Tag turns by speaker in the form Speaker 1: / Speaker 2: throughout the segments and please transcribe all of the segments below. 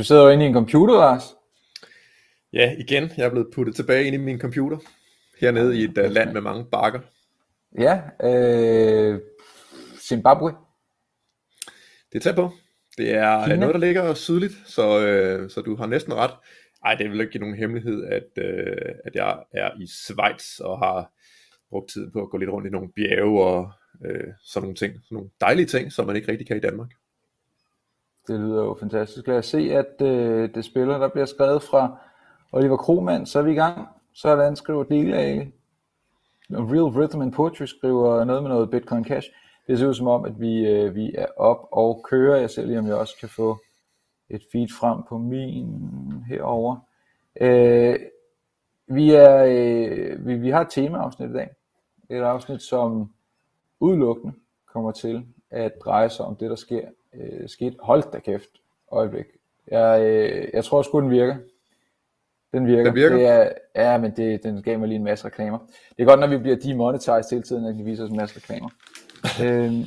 Speaker 1: Du sidder jo inde i en computer, Lars.
Speaker 2: Ja, igen. Jeg er blevet puttet tilbage ind i min computer. Hernede i et uh, land med mange bakker.
Speaker 1: Ja, øh, Zimbabwe.
Speaker 2: Det er tæt på. Det er Kina. noget, der ligger sydligt, så, øh, så du har næsten ret. Ej, det vil ikke give nogen hemmelighed, at, øh, at jeg er i Schweiz og har brugt tid på at gå lidt rundt i nogle bjerge og øh, sådan nogle ting. Sådan nogle dejlige ting, som man ikke rigtig kan i Danmark.
Speaker 1: Det lyder jo fantastisk. Lad os se, at øh, det spiller, der bliver skrevet fra Oliver Kromand, så er vi i gang. Så er der skriver dele af Real Rhythm and Poetry skriver noget med noget Bitcoin Cash. Det ser ud som om, at vi, øh, vi er op og kører. Jeg ser lige, om jeg også kan få et feed frem på min herover. Øh, vi, er, øh, vi, vi har et temaafsnit i dag. Et afsnit, som udelukkende kommer til at dreje sig om det, der sker. Øh, skidt. Hold da kæft. Øjeblik. Jeg, øh, jeg tror sgu, den virker. Den virker.
Speaker 2: Den virker?
Speaker 1: Det er, ja, men det, den gav mig lige en masse reklamer. Det er godt, når vi bliver demonetized hele tiden, at de viser os en masse reklamer. øhm,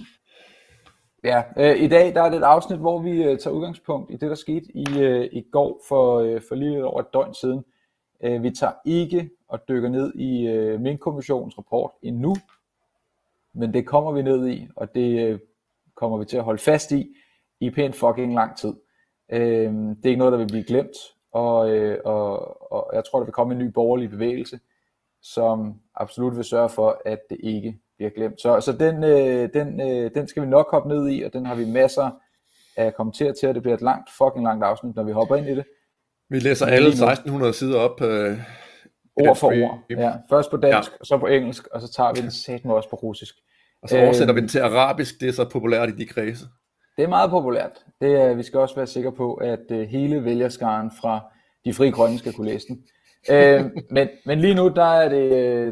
Speaker 1: ja, øh, i dag der er det et afsnit, hvor vi øh, tager udgangspunkt i det, der skete i, øh, i går for, øh, for lige lidt over et døgn siden. Øh, vi tager ikke og dykker ned i øh, Mink-kommissionens rapport endnu, men det kommer vi ned i, og det øh, kommer vi til at holde fast i i pænt fucking lang tid. Øh, det er ikke noget, der vil blive glemt, og, øh, og, og jeg tror, der vil komme en ny borgerlig bevægelse, som absolut vil sørge for, at det ikke bliver glemt. Så, så den, øh, den, øh, den skal vi nok hoppe ned i, og den har vi masser af kommentere til, og det bliver et langt, fucking langt afsnit, når vi hopper ind i det.
Speaker 2: Vi læser alle 1600 sider op. Øh,
Speaker 1: ord for ord. Ja, først på dansk, ja. og så på engelsk, og så tager vi den sat også på russisk.
Speaker 2: Og så oversætter øh, vi den til arabisk, det er så populært i de kredse.
Speaker 1: Det er meget populært. Det er, vi skal også være sikre på, at uh, hele vælgerskaren fra de frie grønne skal kunne læse den. uh, men, men lige nu, der er det,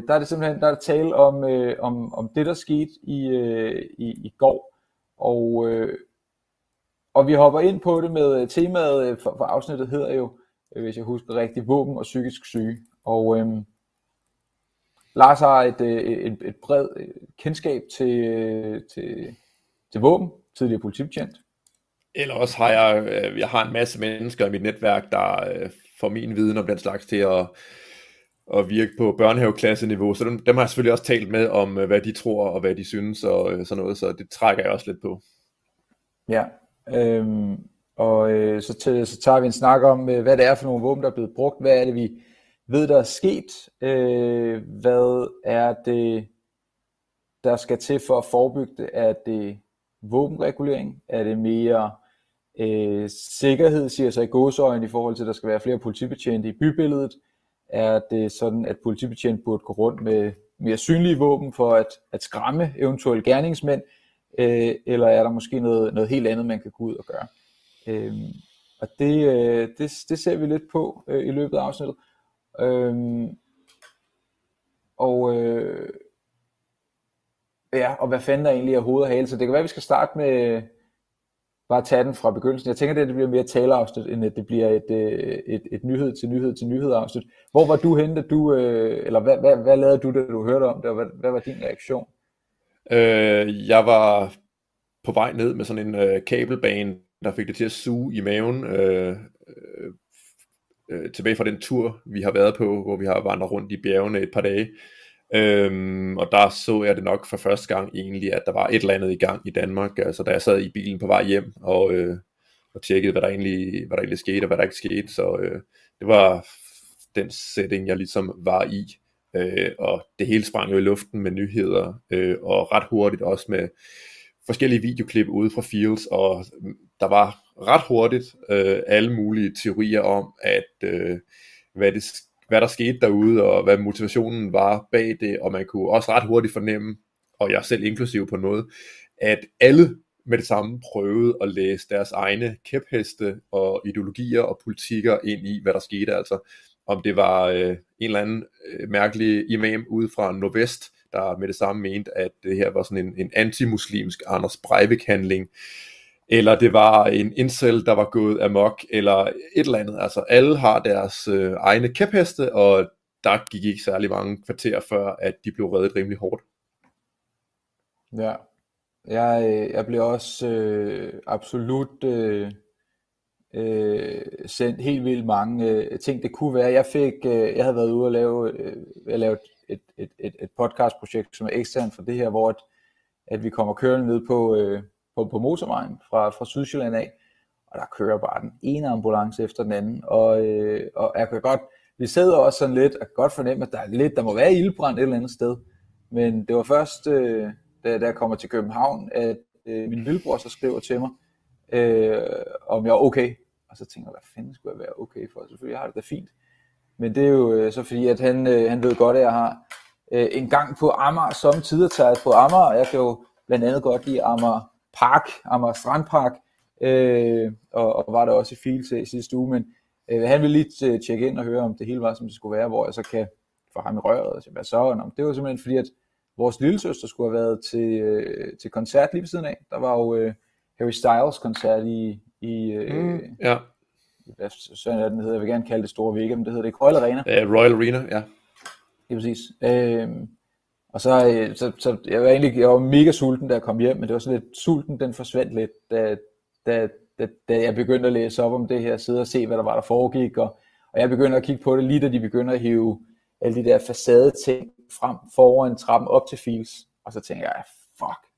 Speaker 1: der er det simpelthen der er tale om, uh, om, om det, der skete i, uh, i, i går. Og, uh, og vi hopper ind på det med temaet for, for afsnittet hedder jo, hvis jeg husker rigtigt, våben og psykisk syge. Og uh, Lars har et, et, et bredt kendskab til, til, til våben, tidligere politibetjent.
Speaker 2: Eller også har jeg, øh, jeg har en masse mennesker i mit netværk, der øh, får min viden om den slags til at, at virke på børnehaveklasseniveau. Så dem, dem har jeg selvfølgelig også talt med om, øh, hvad de tror og hvad de synes og sådan noget. Så det trækker jeg også lidt på.
Speaker 1: Ja, øhm, og øh, så, til, så tager vi en snak om, hvad det er for nogle våben, der er blevet brugt. Hvad er det, vi ved, der er sket? Øh, hvad er det, der skal til for at forebygge det? Er det våbenregulering? Er det mere øh, sikkerhed, siger sig i godsøjne i forhold til, at der skal være flere politibetjente i bybilledet? Er det sådan, at politibetjent burde gå rundt med mere synlige våben for at, at skræmme eventuelle gerningsmænd? Øh, eller er der måske noget, noget helt andet, man kan gå ud og gøre? Øh, og det, øh, det, det ser vi lidt på øh, i løbet af afsnittet. Øhm, og øh, Ja, og hvad fanden er egentlig af hoved og hale? Så det kan være, at vi skal starte med bare at tage den fra begyndelsen. Jeg tænker, at det bliver mere taleafsnit, end at det bliver et, et, et, et nyhed til nyhed til nyhed afsnit. Hvor var du henne, da du, øh, eller hvad, hvad, hvad lavede du, da du hørte om det, og hvad, hvad var din reaktion?
Speaker 2: Øh, jeg var på vej ned med sådan en øh, kabelbane, der fik det til at suge i maven, øh, øh, tilbage fra den tur, vi har været på, hvor vi har vandret rundt i bjergene et par dage. Øhm, og der så jeg det nok for første gang egentlig, at der var et eller andet i gang i Danmark. Altså da jeg sad i bilen på vej hjem og, øh, og tjekkede, hvad der, egentlig, hvad der egentlig skete og hvad der ikke skete. Så øh, det var den setting, jeg ligesom var i. Øh, og det hele sprang jo i luften med nyheder, øh, og ret hurtigt også med forskellige videoklip ude fra Fields, og mm, der var ret hurtigt øh, alle mulige teorier om, at øh, hvad det hvad der skete derude, og hvad motivationen var bag det, og man kunne også ret hurtigt fornemme, og jeg selv inklusiv på noget, at alle med det samme prøvede at læse deres egne kæpheste og ideologier og politikker ind i, hvad der skete. Altså om det var øh, en eller anden øh, mærkelig imam ude fra Nordvest, der med det samme mente, at det her var sådan en, en antimuslimsk Anders Breivik handling, eller det var en incel, der var gået amok, eller et eller andet. Altså alle har deres øh, egne kæpheste, og der gik ikke særlig mange kvarter før, at de blev reddet rimelig hårdt.
Speaker 1: Ja, jeg, øh, jeg blev også øh, absolut øh, øh, sendt helt vildt mange øh, ting, det kunne være. Jeg fik, øh, jeg havde været ude og lave, øh, at lave et, et, et, et podcastprojekt, som er ekstern for det her, hvor at, at vi kommer kørende ned på, øh, på, på motorvejen fra, fra Sydsjælland af, og der kører bare den ene ambulance efter den anden, og, øh, og jeg kan godt, vi sidder også sådan lidt, og kan godt fornemme, at der er lidt, der må være ildbrand et eller andet sted, men det var først, øh, da, da jeg kommer til København, at øh, min lillebror så skriver til mig, øh, om jeg er okay, og så tænker jeg, hvad fanden skulle jeg være okay for? Selvfølgelig har det da fint. Men det er jo øh, så fordi, at han, øh, han ved godt, at jeg har øh, en gang på Amager, som tider tager på Amager. Jeg kan jo blandt andet godt lide Amager Park, Amager Strandpark, øh, og, og var der også i Fields i sidste uge, men øh, han vil lige øh, tjekke ind og høre, om det hele var, som det skulle være, hvor jeg så kan få ham i røret, og sige, hvad så? Nå, det var simpelthen fordi, at vores lille søster skulle have været til, øh, til koncert lige ved siden af. Der var jo øh, Harry Styles koncert i, i øh, mm,
Speaker 2: ja.
Speaker 1: hvad søren er den hedder, jeg vil gerne kalde det Store Vega, men det hedder det ikke Royal Arena.
Speaker 2: Uh, Royal Arena, ja.
Speaker 1: Det er præcis. Øh, og så, øh, så, så jeg var egentlig jeg var mega sulten, da jeg kom hjem, men det var sådan lidt, sulten den forsvandt lidt, da, da, da, da jeg begyndte at læse op om det her, sidde og se, hvad der var, der foregik, og, og jeg begyndte at kigge på det lige da de begyndte at hive alle de der facade ting frem foran trappen op til Fields, og så tænkte jeg, fuck,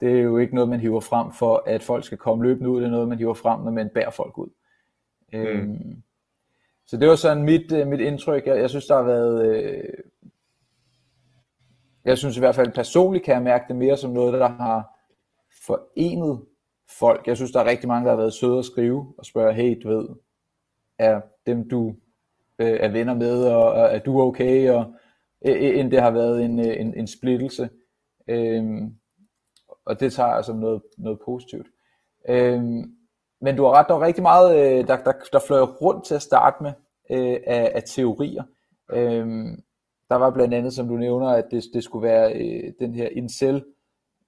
Speaker 1: det er jo ikke noget, man hiver frem for, at folk skal komme løbende ud, det er noget, man hiver frem, når man bærer folk ud. Mm. Øhm, så det var sådan mit, øh, mit indtryk. Jeg, jeg synes, der har været... Øh, jeg synes i hvert fald personligt kan jeg mærke det mere som noget, der har forenet folk. Jeg synes, der er rigtig mange, der har været søde at skrive og spørge, hey, du ved, er dem du øh, er venner med, og, og er du okay, og øh, øh end det har været en, øh, en, en splittelse. Øhm, og det tager jeg som noget, noget positivt. Øhm, men du har ret, der er rigtig meget, øh, der, der, der fløj rundt til at starte med øh, af, af teorier. Øhm, der var blandt andet, som du nævner, at det, det skulle være øh, den her incel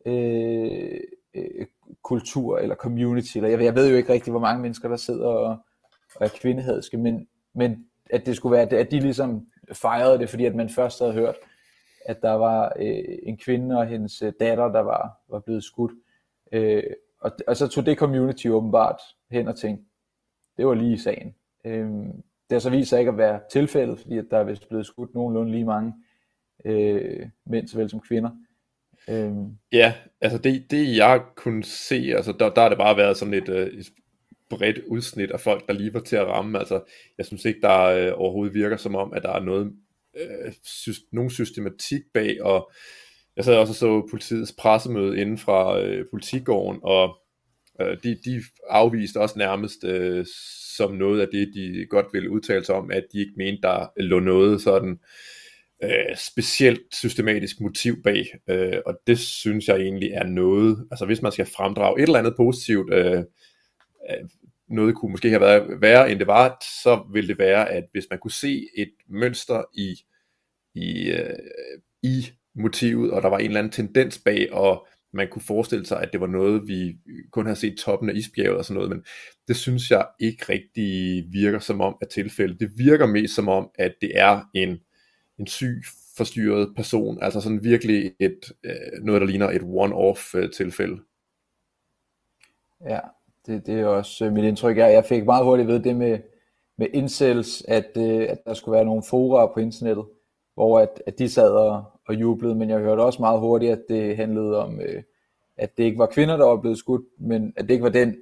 Speaker 1: øh, øh, kultur eller community. Eller jeg, jeg ved jo ikke rigtig, hvor mange mennesker, der sidder og, og er kvindehadske, men, men at det skulle være, at de ligesom fejrede det, fordi at man først havde hørt, at der var øh, en kvinde og hendes øh, datter, der var, var blevet skudt. Øh, og, og så tog det community åbenbart hen og tænkte, det var lige sagen. Øh, det har så vist sig ikke at være tilfældet, fordi at der er vist blevet skudt nogenlunde lige mange øh, mænd såvel som kvinder.
Speaker 2: Øh. Ja, altså det, det jeg kunne se, altså der, der har det bare været sådan et, øh, et bredt udsnit af folk, der lige var til at ramme. Altså jeg synes ikke, der øh, overhovedet virker som om, at der er noget øh, sy- nogen systematik bag, og jeg sad også og så politiets pressemøde inden fra øh, politigården, og øh, de, de afviste også nærmest øh, som noget af det, de godt ville udtale sig om, at de ikke mente, der lå noget sådan øh, specielt systematisk motiv bag, øh, og det synes jeg egentlig er noget, altså hvis man skal fremdrage et eller andet positivt, øh, øh noget kunne måske have været værre end det var, så ville det være, at hvis man kunne se et mønster i, i, øh, i motivet, og der var en eller anden tendens bag, og man kunne forestille sig, at det var noget, vi øh, kun har set toppen af isbjerget og sådan noget, men det synes jeg ikke rigtig virker som om at tilfælde. Det virker mest som om, at det er en, en syg, forstyrret person, altså sådan virkelig et, øh, noget, der ligner et one-off øh, tilfælde.
Speaker 1: Ja, det, det er også mit indtryk. Jeg, jeg fik meget hurtigt ved det med, med incels, at, at der skulle være nogle fora på internettet, hvor at, at de sad og, og jublede, men jeg hørte også meget hurtigt, at det handlede om, øh, at det ikke var kvinder, der var blevet skudt, men at det ikke var den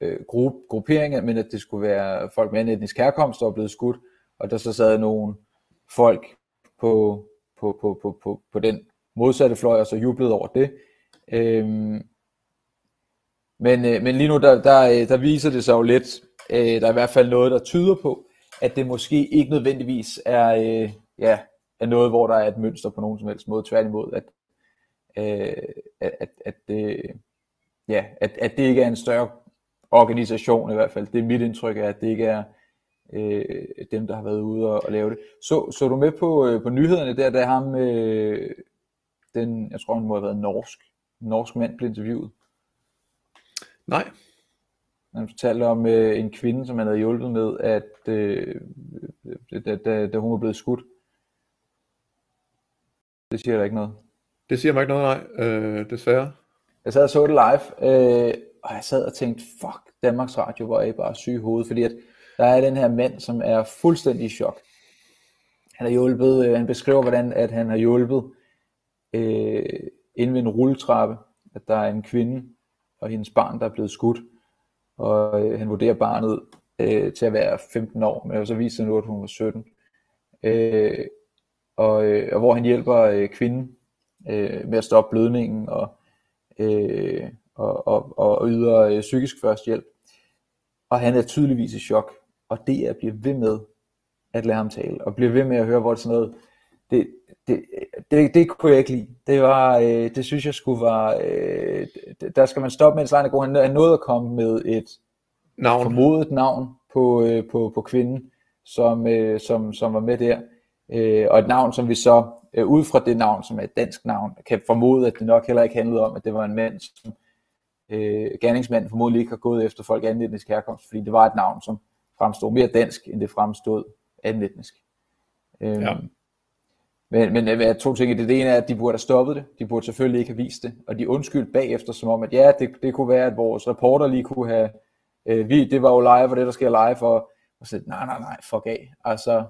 Speaker 1: øh, gruppe, gruppering, men at det skulle være folk med en etnisk herkomst, der var blevet skudt, og der så sad nogle folk på, på, på, på, på, på den modsatte fløj, og så jublede over det. Øhm, men, øh, men lige nu, der, der, øh, der viser det sig jo lidt, øh, der er i hvert fald noget, der tyder på, at det måske ikke nødvendigvis er, øh, ja, er noget, hvor der er et mønster på nogen som helst måde. Tværtimod, at, øh, at, at, øh, ja, at, at det ikke er en større organisation i hvert fald. Det er mit indtryk af, at det ikke er øh, dem, der har været ude og, og lave det. Så, så du med på, øh, på nyhederne der, der ham, øh, den, jeg tror han må have været norsk, norsk mand blev interviewet?
Speaker 2: Nej.
Speaker 1: Han fortalte om øh, en kvinde, som han havde hjulpet med, at øh, da, da, da hun var blevet skudt. Det siger der ikke noget.
Speaker 2: Det siger mig ikke noget, nej, øh, desværre.
Speaker 1: Jeg sad og så det live, øh, og jeg sad og tænkte, fuck, Danmarks Radio, hvor er I bare syge i hovedet, fordi at der er den her mand, som er fuldstændig i chok. Han har hjulpet, øh, han beskriver, hvordan at han har hjulpet øh, inde ved en rulletrappe, at der er en kvinde og hendes barn, der er blevet skudt, og øh, han vurderer barnet øh, til at være 15 år, men så viser nu, at hun var 17. Øh, og, øh, og hvor han hjælper øh, kvinden øh, med at stoppe blødningen og, øh, og, og, og yder øh, psykisk førstehjælp. Og han er tydeligvis i chok, og det er bliver ved med at lade ham tale, og bliver ved med at høre, hvor det sådan noget, det, det, det, det kunne jeg ikke lide. Det var, øh, det synes jeg skulle var, øh, der skal man stoppe med en slags god. Han nåede at komme med et navn. formodet navn på, øh, på, på kvinden, som, øh, som, som var med der. Øh, og et navn, som vi så, øh, ud fra det navn, som er et dansk navn, kan formode, at det nok heller ikke handlede om, at det var en mand, som øh, gerningsmanden formodentlig ikke har gået efter folk af etnisk herkomst, fordi det var et navn, som fremstod mere dansk, end det fremstod anden etnisk. Øh, ja. Men, men jeg to ting i det. Det ene er, at de burde have stoppet det. De burde selvfølgelig ikke have vist det. Og de undskyld bagefter, som om, at ja, det, det kunne være, at vores reporter lige kunne have, øh, vi, det var jo live, for det der sker live, for, og så nej, nej, nej, fuck af. Altså,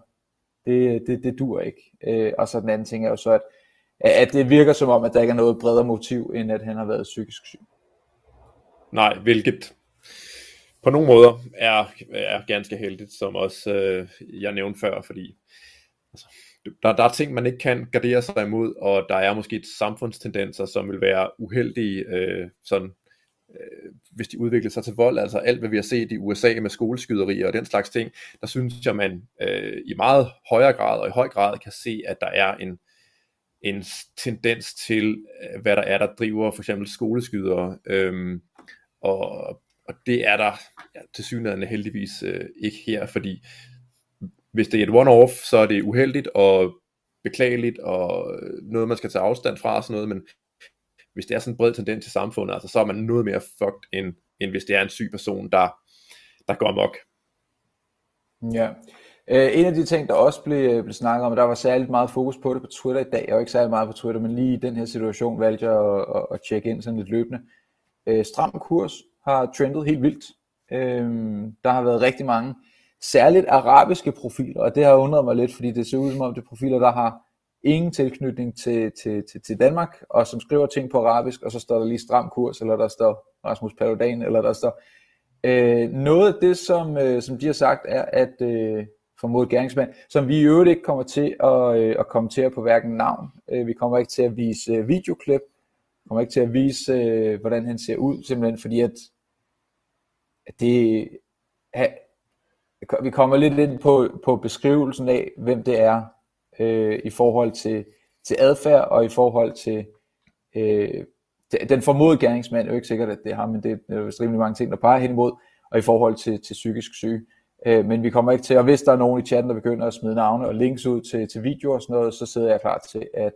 Speaker 1: det, det, det dur ikke. Øh, og så den anden ting er jo så, at, at det virker som om, at der ikke er noget bredere motiv, end at han har været psykisk syg.
Speaker 2: Nej, hvilket på nogle måder er, er ganske heldigt, som også øh, jeg nævnte før, fordi altså, der, der er ting, man ikke kan gardere sig imod, og der er måske et samfundstendenser, som vil være uheldige, øh, sådan, øh, hvis de udvikler sig til vold, altså alt, hvad vi har set i USA med skoleskyderier og den slags ting, der synes jeg, man øh, i meget højere grad og i høj grad kan se, at der er en, en tendens til, øh, hvad der er, der driver for eksempel skoleskydere, Øhm, og, og det er der ja, til synligheden heldigvis øh, ikke her, fordi hvis det er et one-off, så er det uheldigt og beklageligt og noget, man skal tage afstand fra og sådan noget, men hvis det er sådan en bred tendens til samfundet, altså, så er man noget mere fucked, end, end hvis det er en syg person, der, der går amok.
Speaker 1: Ja. Uh, en af de ting, der også blev, blev snakket om, og der var særligt meget fokus på det på Twitter i dag, jeg ikke særlig meget på Twitter, men lige i den her situation valgte jeg at, at, at tjekke ind sådan lidt løbende. Uh, stram kurs har trendet helt vildt. Uh, der har været rigtig mange særligt arabiske profiler, og det har undret mig lidt, fordi det ser ud som om det er profiler, der har ingen tilknytning til, til, til, til Danmark, og som skriver ting på arabisk, og så står der lige stram kurs, eller der står Rasmus Paludan, eller der står... Øh, noget af det, som, øh, som de har sagt, er, at øh, formodet gerningsmand, som vi i øvrigt ikke kommer til at, øh, at kommentere på hverken navn. Øh, vi kommer ikke til at vise øh, videoklip, vi kommer ikke til at vise, øh, hvordan han ser ud, simpelthen fordi, at, at det, vi kommer lidt ind på, på beskrivelsen af, hvem det er øh, i forhold til, til adfærd og i forhold til øh, den formodede gerningsmand, er jo ikke sikkert, at det er ham, men det er jo rimelig mange ting, der peger hen imod, og i forhold til, til psykisk syge. Øh, men vi kommer ikke til, og hvis der er nogen i chatten, der begynder at smide navne og links ud til, til videoer og sådan noget, så sidder jeg klar til at,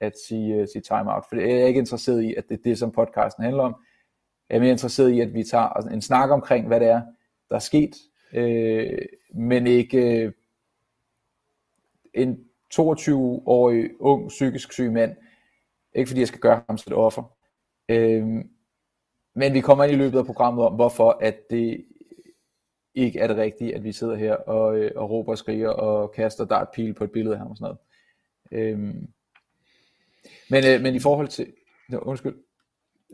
Speaker 1: at sige, uh, sige time out, for jeg er ikke interesseret i, at det er det, som podcasten handler om. Jeg er mere interesseret i, at vi tager en snak omkring, hvad det er, der er sket, øh, men ikke øh, en 22-årig ung psykisk syg mand. Ikke fordi jeg skal gøre ham til et offer. Øhm, men vi kommer ind i løbet af programmet om, hvorfor at det ikke er det rigtige, at vi sidder her og, øh, og råber og skriger og kaster dartpil på et billede af ham og sådan noget. Øhm, men, øh, men i forhold til... Undskyld.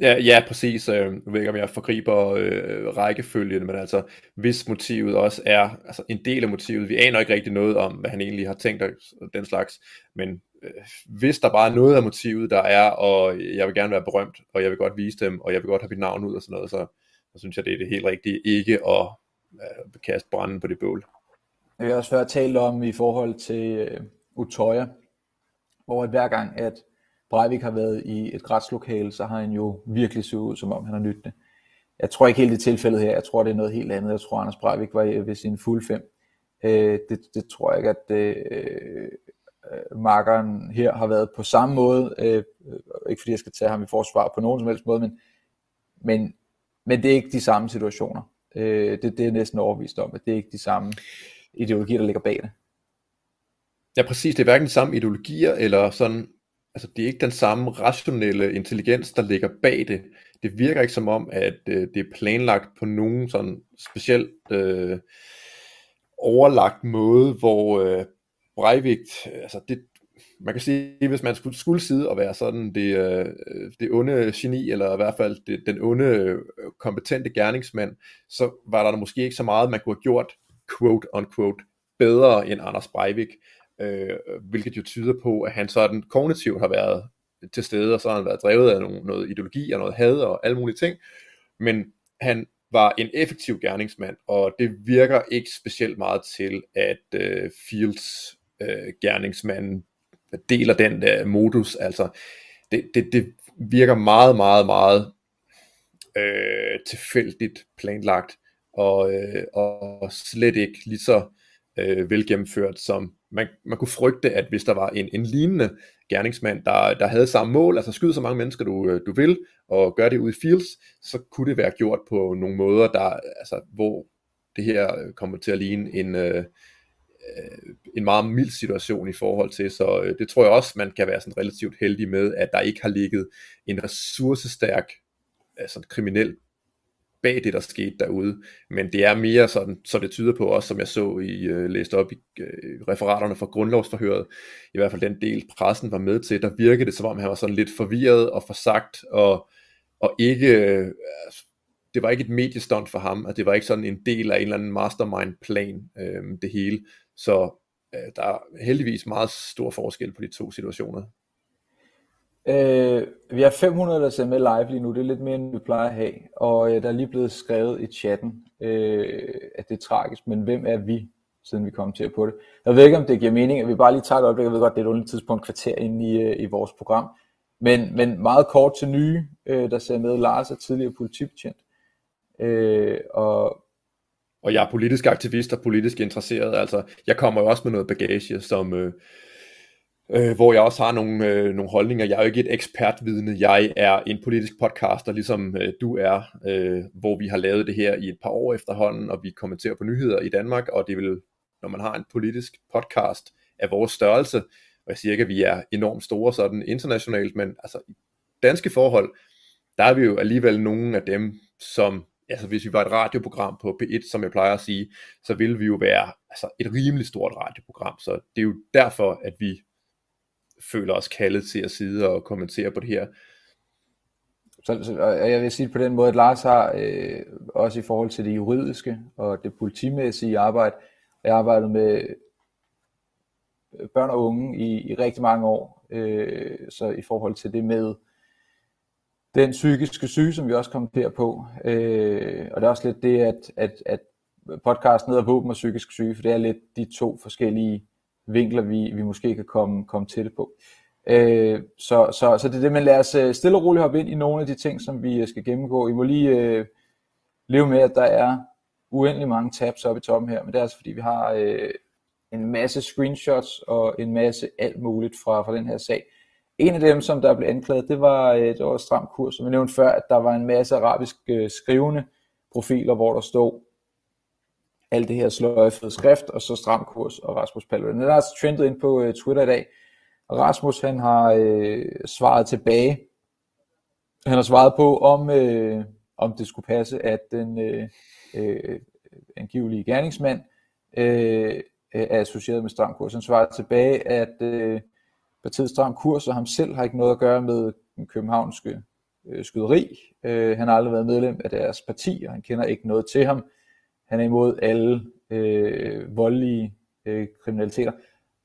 Speaker 2: Ja, ja præcis. Øh, jeg ved ikke, om jeg forgriber øh, rækkefølgen, men altså, hvis motivet også er altså, en del af motivet, vi aner ikke rigtig noget om, hvad han egentlig har tænkt og den slags, men øh, hvis der bare er noget af motivet, der er, og jeg vil gerne være berømt, og jeg vil godt vise dem, og jeg vil godt have mit navn ud og sådan noget, så, så synes jeg, det er det helt rigtige, ikke at øh, kaste branden på det bål.
Speaker 1: Jeg har også før talt om i forhold til øh, Utøya, hvor at hver gang, at Breivik har været i et retslokale, så har han jo virkelig set ud, som om han har nyttet det. Jeg tror ikke helt det tilfældet her. Jeg tror, det er noget helt andet. Jeg tror, Anders Breivik var øh, ved sin fuld fem. Øh, det, det tror jeg ikke, at øh, øh markeren her har været på samme måde. Øh, øh, ikke fordi jeg skal tage ham i forsvar på nogen som helst måde, men, men, men det er ikke de samme situationer. Øh, det, det er næsten overvist om, at det er ikke de samme ideologier, der ligger bag det.
Speaker 2: Ja, præcis. Det er hverken de samme ideologier, eller sådan altså det er ikke den samme rationelle intelligens, der ligger bag det. det virker ikke som om, at øh, det er planlagt på nogen sådan speciel øh, overlagt måde, hvor øh, Breivik, øh, altså det, man kan sige, hvis man skulle, skulle sidde og være sådan det, øh, det onde geni, eller i hvert fald det, den onde øh, kompetente gerningsmand, så var der måske ikke så meget, man kunne have gjort, quote unquote, bedre end Anders Breivik, øh, hvilket jo tyder på, at han sådan kognitivt har været til stede, og så har han været drevet af noget, noget ideologi og noget had og alle mulige ting, men han var en effektiv gerningsmand, og det virker ikke specielt meget til, at øh, Fields øh, gerningsmanden deler den der modus, altså det, det, det virker meget, meget, meget øh, tilfældigt planlagt, og, øh, og slet ikke lige så øh, velgennemført, som man, man kunne frygte, at hvis der var en, en lignende gerningsmand, der, der havde samme mål, altså skyde så mange mennesker du, øh, du vil, og gøre det ud i fields, så kunne det være gjort på nogle måder, der, altså, hvor det her øh, kommer til at ligne en, øh, øh, en meget mild situation i forhold til, så øh, det tror jeg også, man kan være sådan relativt heldig med, at der ikke har ligget en ressourcestærk altså kriminel bag det, der skete derude. Men det er mere sådan, så det tyder på også, som jeg så i øh, læst op i øh, referaterne fra grundlovsforhøret, i hvert fald den del pressen var med til, der virkede det som om han var sådan lidt forvirret og forsagt, og, og ikke, øh, det var ikke et mediestunt for ham, at det var ikke sådan en del af en eller anden mastermind plan, øh, det hele. Så øh, der er heldigvis meget stor forskel på de to situationer.
Speaker 1: Øh, vi har 500, der ser med live lige nu. Det er lidt mere, end vi plejer at have. Og øh, der er lige blevet skrevet i chatten, øh, at det er tragisk. Men hvem er vi, siden vi kom til på det? Jeg ved ikke, om det giver mening, at vi bare lige tager et øjeblik. Jeg ved godt, det er et underligt tidspunkt kvarter ind i, øh, i vores program. Men, men meget kort til nye, øh, der ser med. Lars er tidligere politibetjent. Øh, og
Speaker 2: og jeg er politisk aktivist og politisk interesseret. Altså, jeg kommer jo også med noget bagage, som, øh, øh, hvor jeg også har nogle, øh, nogle holdninger. Jeg er jo ikke et ekspertvidne, jeg er en politisk podcaster, ligesom øh, du er, øh, hvor vi har lavet det her i et par år efterhånden, og vi kommenterer på nyheder i Danmark, og det vil, når man har en politisk podcast af vores størrelse, og jeg siger ikke, at vi er enormt store sådan internationalt, men altså i danske forhold, der er vi jo alligevel nogle af dem, som altså hvis vi var et radioprogram på P1, som jeg plejer at sige, så ville vi jo være altså, et rimelig stort radioprogram. Så det er jo derfor, at vi føler os kaldet til at sidde og kommentere på det her.
Speaker 1: Så, så jeg vil sige på den måde, at Lars har øh, også i forhold til det juridiske og det politimæssige arbejde, jeg har arbejdet med øh, børn og unge i, i rigtig mange år, øh, så i forhold til det med den psykiske syge, som vi også kommenterer på, øh, og det er også lidt det, at, at, at podcasten hedder Våben og psykisk syge, for det er lidt de to forskellige vinkler, vi, vi måske kan komme, komme til på. Øh, så, så, så det er det, men lad os øh, stille og roligt hoppe ind i nogle af de ting, som vi øh, skal gennemgå. I må lige øh, leve med, at der er uendelig mange tabs oppe i toppen her, men det er altså fordi, vi har øh, en masse screenshots og en masse alt muligt fra, fra den her sag. En af dem, som der blev anklaget, det var, øh, det var stram kurs, som vi nævnte før, at der var en masse arabisk øh, skrivende profiler, hvor der stod alt det her sløjfede skrift, og så stram kurs og Rasmus Paludan. Den er altså trendet ind på øh, Twitter i dag, og Rasmus han har øh, svaret tilbage. Han har svaret på, om, øh, om det skulle passe, at den øh, øh, angivelige gerningsmand øh, er associeret med stram kurs. Han svarer tilbage, at øh, partiet stram kurs og ham selv har ikke noget at gøre med den københavnske øh, skyderi. Øh, han har aldrig været medlem af deres parti, og han kender ikke noget til ham. Han er imod alle øh, voldelige øh, kriminaliteter.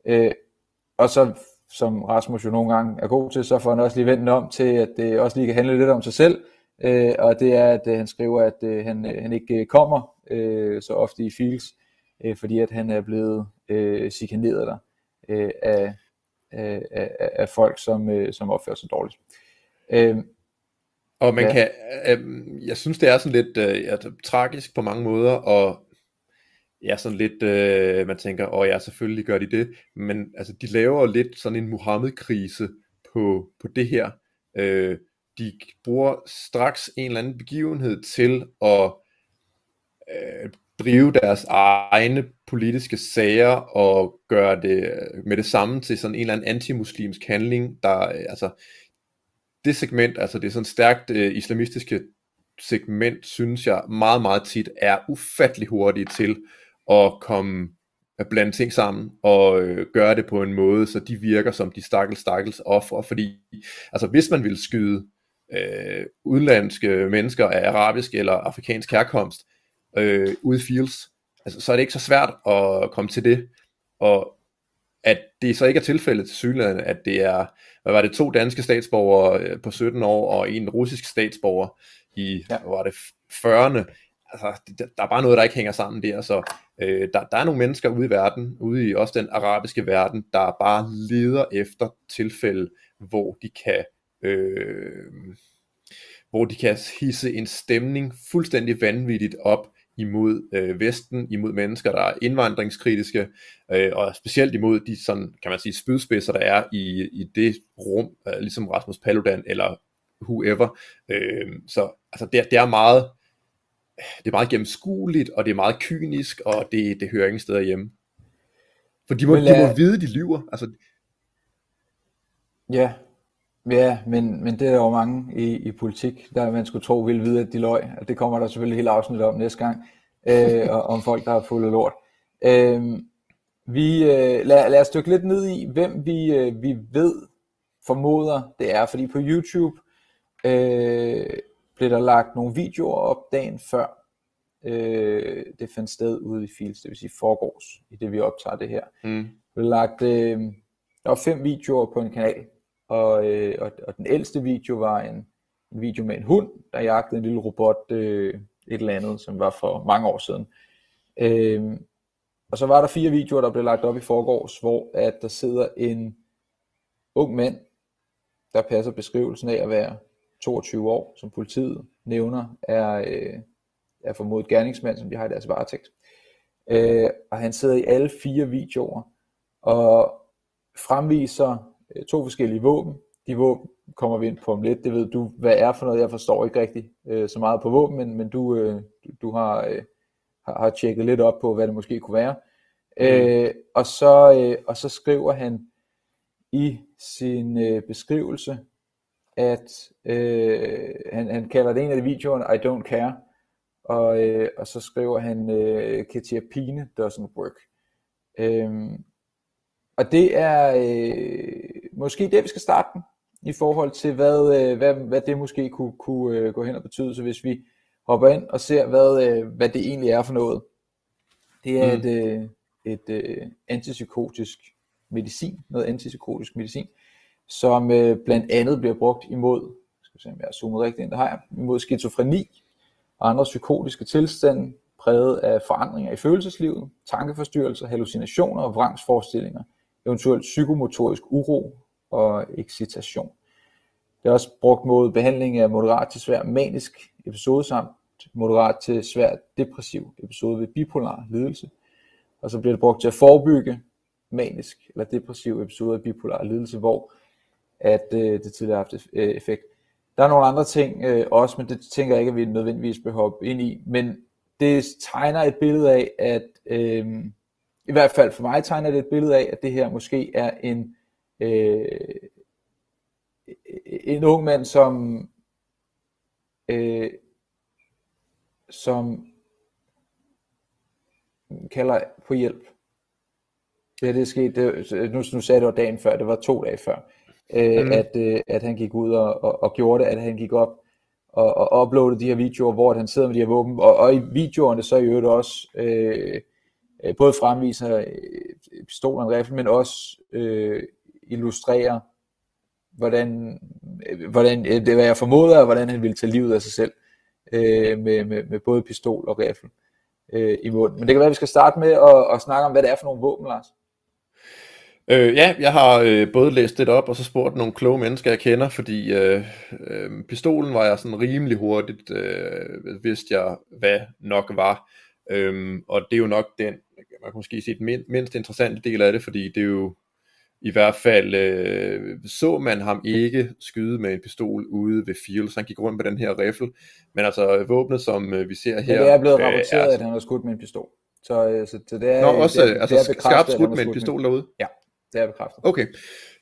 Speaker 1: Øh, og så, som Rasmus jo nogle gange er god til, så får han også lige vendt om til, at det også lige kan handle lidt om sig selv. Øh, og det er, at øh, han skriver, at øh, han, øh, han ikke øh, kommer øh, så ofte i Fields, øh, fordi at han er blevet øh, chikaneret der øh, af, af, af, af folk, som, øh, som opfører sig dårligt. Øh,
Speaker 2: og man ja. kan, øh, jeg synes det er sådan lidt øh, altså, tragisk på mange måder, og ja, sådan lidt, øh, man tænker, åh ja, selvfølgelig gør de det, men altså, de laver lidt sådan en Muhammed-krise på, på det her. Øh, de bruger straks en eller anden begivenhed til at øh, drive deres egne politiske sager og gøre det med det samme til sådan en eller anden antimuslimsk handling, der øh, altså det segment, altså det er sådan stærkt øh, islamistiske segment, synes jeg meget, meget tit er ufattelig hurtige til at komme at blande ting sammen og øh, gøre det på en måde, så de virker som de stakkels, stakkels ofre, fordi altså hvis man vil skyde øh, udenlandske mennesker af arabisk eller afrikansk herkomst øh, ude i fields, altså, så er det ikke så svært at komme til det, og at det så ikke er tilfældet til synligheden, at det er, hvad var det, to danske statsborgere øh, på 17 år, og en russisk statsborger i, ja. var det, 40'erne, altså, der er bare noget, der ikke hænger sammen der, så øh, der, der er nogle mennesker ude i verden, ude i også den arabiske verden, der bare leder efter tilfælde, hvor de kan øh, hvor de kan hisse en stemning fuldstændig vanvittigt op imod øh, Vesten, imod mennesker, der er indvandringskritiske, øh, og specielt imod de sådan, kan man sige, spydspidser, der er i, i det rum, øh, ligesom Rasmus Paludan eller whoever. Øh, så altså, det, det er meget det er meget gennemskueligt, og det er meget kynisk, og det, det hører ingen steder hjemme. For de må, lad... de må vide, de lyver. Altså...
Speaker 1: Ja, ja men, men det er jo mange i, i politik, der man skulle tro ville vide, at de løg. Og det kommer der selvfølgelig helt afsnit om næste gang, øh, om folk, der har fuldt lort. Øh, vi, øh, lad, lad os dykke lidt ned i, hvem vi, øh, vi ved, formoder det er. Fordi på YouTube, øh, blev der lagt nogle videoer op dagen før øh, det fandt sted ude i Fields, det vil sige forgårs, i det vi optager det her. Mm. Der blev lagt, øh, der var fem videoer på en kanal, og, øh, og, og den ældste video var en, en video med en hund, der jagtede en lille robot, øh, et eller andet, som var for mange år siden. Øh, og så var der fire videoer, der blev lagt op i forgårs, hvor at der sidder en ung mand, der passer beskrivelsen af at være 22 år, som politiet nævner, er, øh, er formodet gerningsmand, som de har i deres varetægt. Øh, og han sidder i alle fire videoer og fremviser øh, to forskellige våben. De våben kommer vi ind på om lidt. Det ved du, hvad er for noget. Jeg forstår ikke rigtig øh, så meget på våben, men, men du, øh, du har, øh, har, har tjekket lidt op på, hvad det måske kunne være. Mm. Øh, og, så, øh, og så skriver han i sin øh, beskrivelse, at øh, han, han kalder det en af de videoerne, I don't care, og, øh, og så skriver han, øh, Katia Pine doesn't work. Øhm, og det er øh, måske det, vi skal starte den, i forhold til, hvad, øh, hvad, hvad det måske kunne, kunne øh, gå hen og betyde. Så hvis vi hopper ind og ser, hvad, øh, hvad det egentlig er for noget. Det er mm. et, et øh, antipsykotisk medicin, noget antipsykotisk medicin, som øh, blandt andet bliver brugt imod, skal se om jeg har zoomet rigtigt ind, der har jeg, imod skizofreni og andre psykotiske tilstande, præget af forandringer i følelseslivet, tankeforstyrrelser, hallucinationer og vrangsforestillinger, eventuelt psykomotorisk uro og excitation. Det er også brugt mod behandling af moderat til svær manisk episode samt moderat til svær depressiv episode ved bipolar lidelse. Og så bliver det brugt til at forebygge manisk eller depressiv episode af bipolar lidelse, hvor at øh, det tidligere har haft øh, effekt. Der er nogle andre ting øh, også, men det tænker jeg ikke, at vi nødvendigvis behøver hoppe ind i. Men det tegner et billede af, at øh, i hvert fald for mig tegner det et billede af, at det her måske er en, øh, en ung mand, som, øh, som kalder på hjælp. Det, det er sket, det, nu, nu sagde det var dagen før, det var to dage før øh, mm. at, øh, at han gik ud og, og, og gjorde det, at han gik op og, og uploadede de her videoer, hvor han sidder med de her våben, og, og i videoerne så i øvrigt også øh, øh både fremviser øh, pistolen og rifle, men også øh, illustrerer, hvordan, hvordan øh, det var jeg formoder, og hvordan han ville tage livet af sig selv øh, med, med, med både pistol og rifle øh, i munden. Men det kan være, at vi skal starte med at, at snakke om, hvad det er for nogle våben, Lars.
Speaker 2: Øh, ja, jeg har øh, både læst det op, og så spurgt nogle kloge mennesker, jeg kender, fordi øh, øh, pistolen var jeg sådan rimelig hurtigt, øh, vidste jeg, hvad nok var. Øh, og det er jo nok den, man kan måske sige, den mindst interessante del af det, fordi det er jo i hvert fald, øh, så man ham ikke skyde med en pistol ude ved Fields. Han gik rundt med den her riffel. Men altså våbnet, som øh, vi ser her...
Speaker 1: Men det er blevet øh, rapporteret, øh, er... at han har skudt med en pistol. Så, øh, så, så det er,
Speaker 2: Nå, også, det, altså, det er skarpt skudt med en pistol derude?
Speaker 1: Ja. det er bekræftet.
Speaker 2: Okay,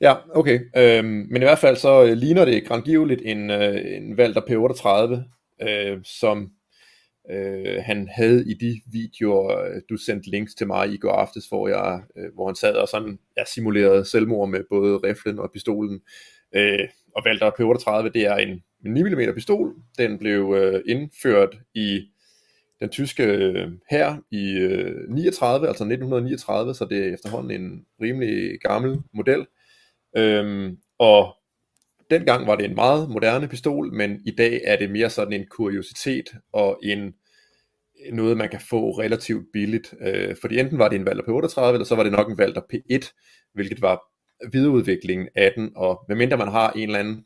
Speaker 2: ja, okay. Øhm, men i hvert fald så øh, ligner det grandgiveligt en, øh, en Valter P38, øh, som øh, han havde i de videoer, øh, du sendte links til mig i går aftes, hvor, jeg, øh, hvor han sad og sådan, jeg simulerede selvmord med både riflen og pistolen. Øh, og Valter P38, det er en, en 9 mm pistol. Den blev øh, indført i den tyske øh, her i øh, 39, altså 1939, så det er efterhånden en rimelig gammel model. Øhm, og dengang var det en meget moderne pistol, men i dag er det mere sådan en kuriositet og en noget, man kan få relativt billigt. Øh, fordi enten var det en Walter P38, eller så var det nok en Walter P1, hvilket var videreudviklingen af den, og medmindre man har en eller anden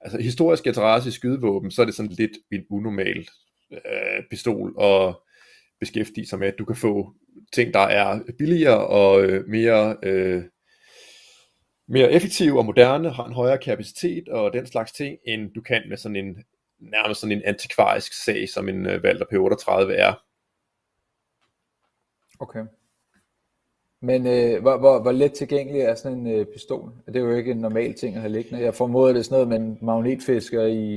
Speaker 2: altså historisk interesse i skydevåben, så er det sådan lidt en unormal øh, pistol og beskæftige sig med, at du kan få ting, der er billigere og øh, mere, øh, mere effektive og moderne, har en højere kapacitet og den slags ting, end du kan med sådan en nærmest sådan en antikvarisk sag, som en øh, Walter P38 er.
Speaker 1: Okay. Men øh, hvor, hvor, hvor let tilgængelig er sådan en øh, pistol? Det er jo ikke en normal ting at have liggende. Jeg formoder, det er sådan noget, man magnetfisker i,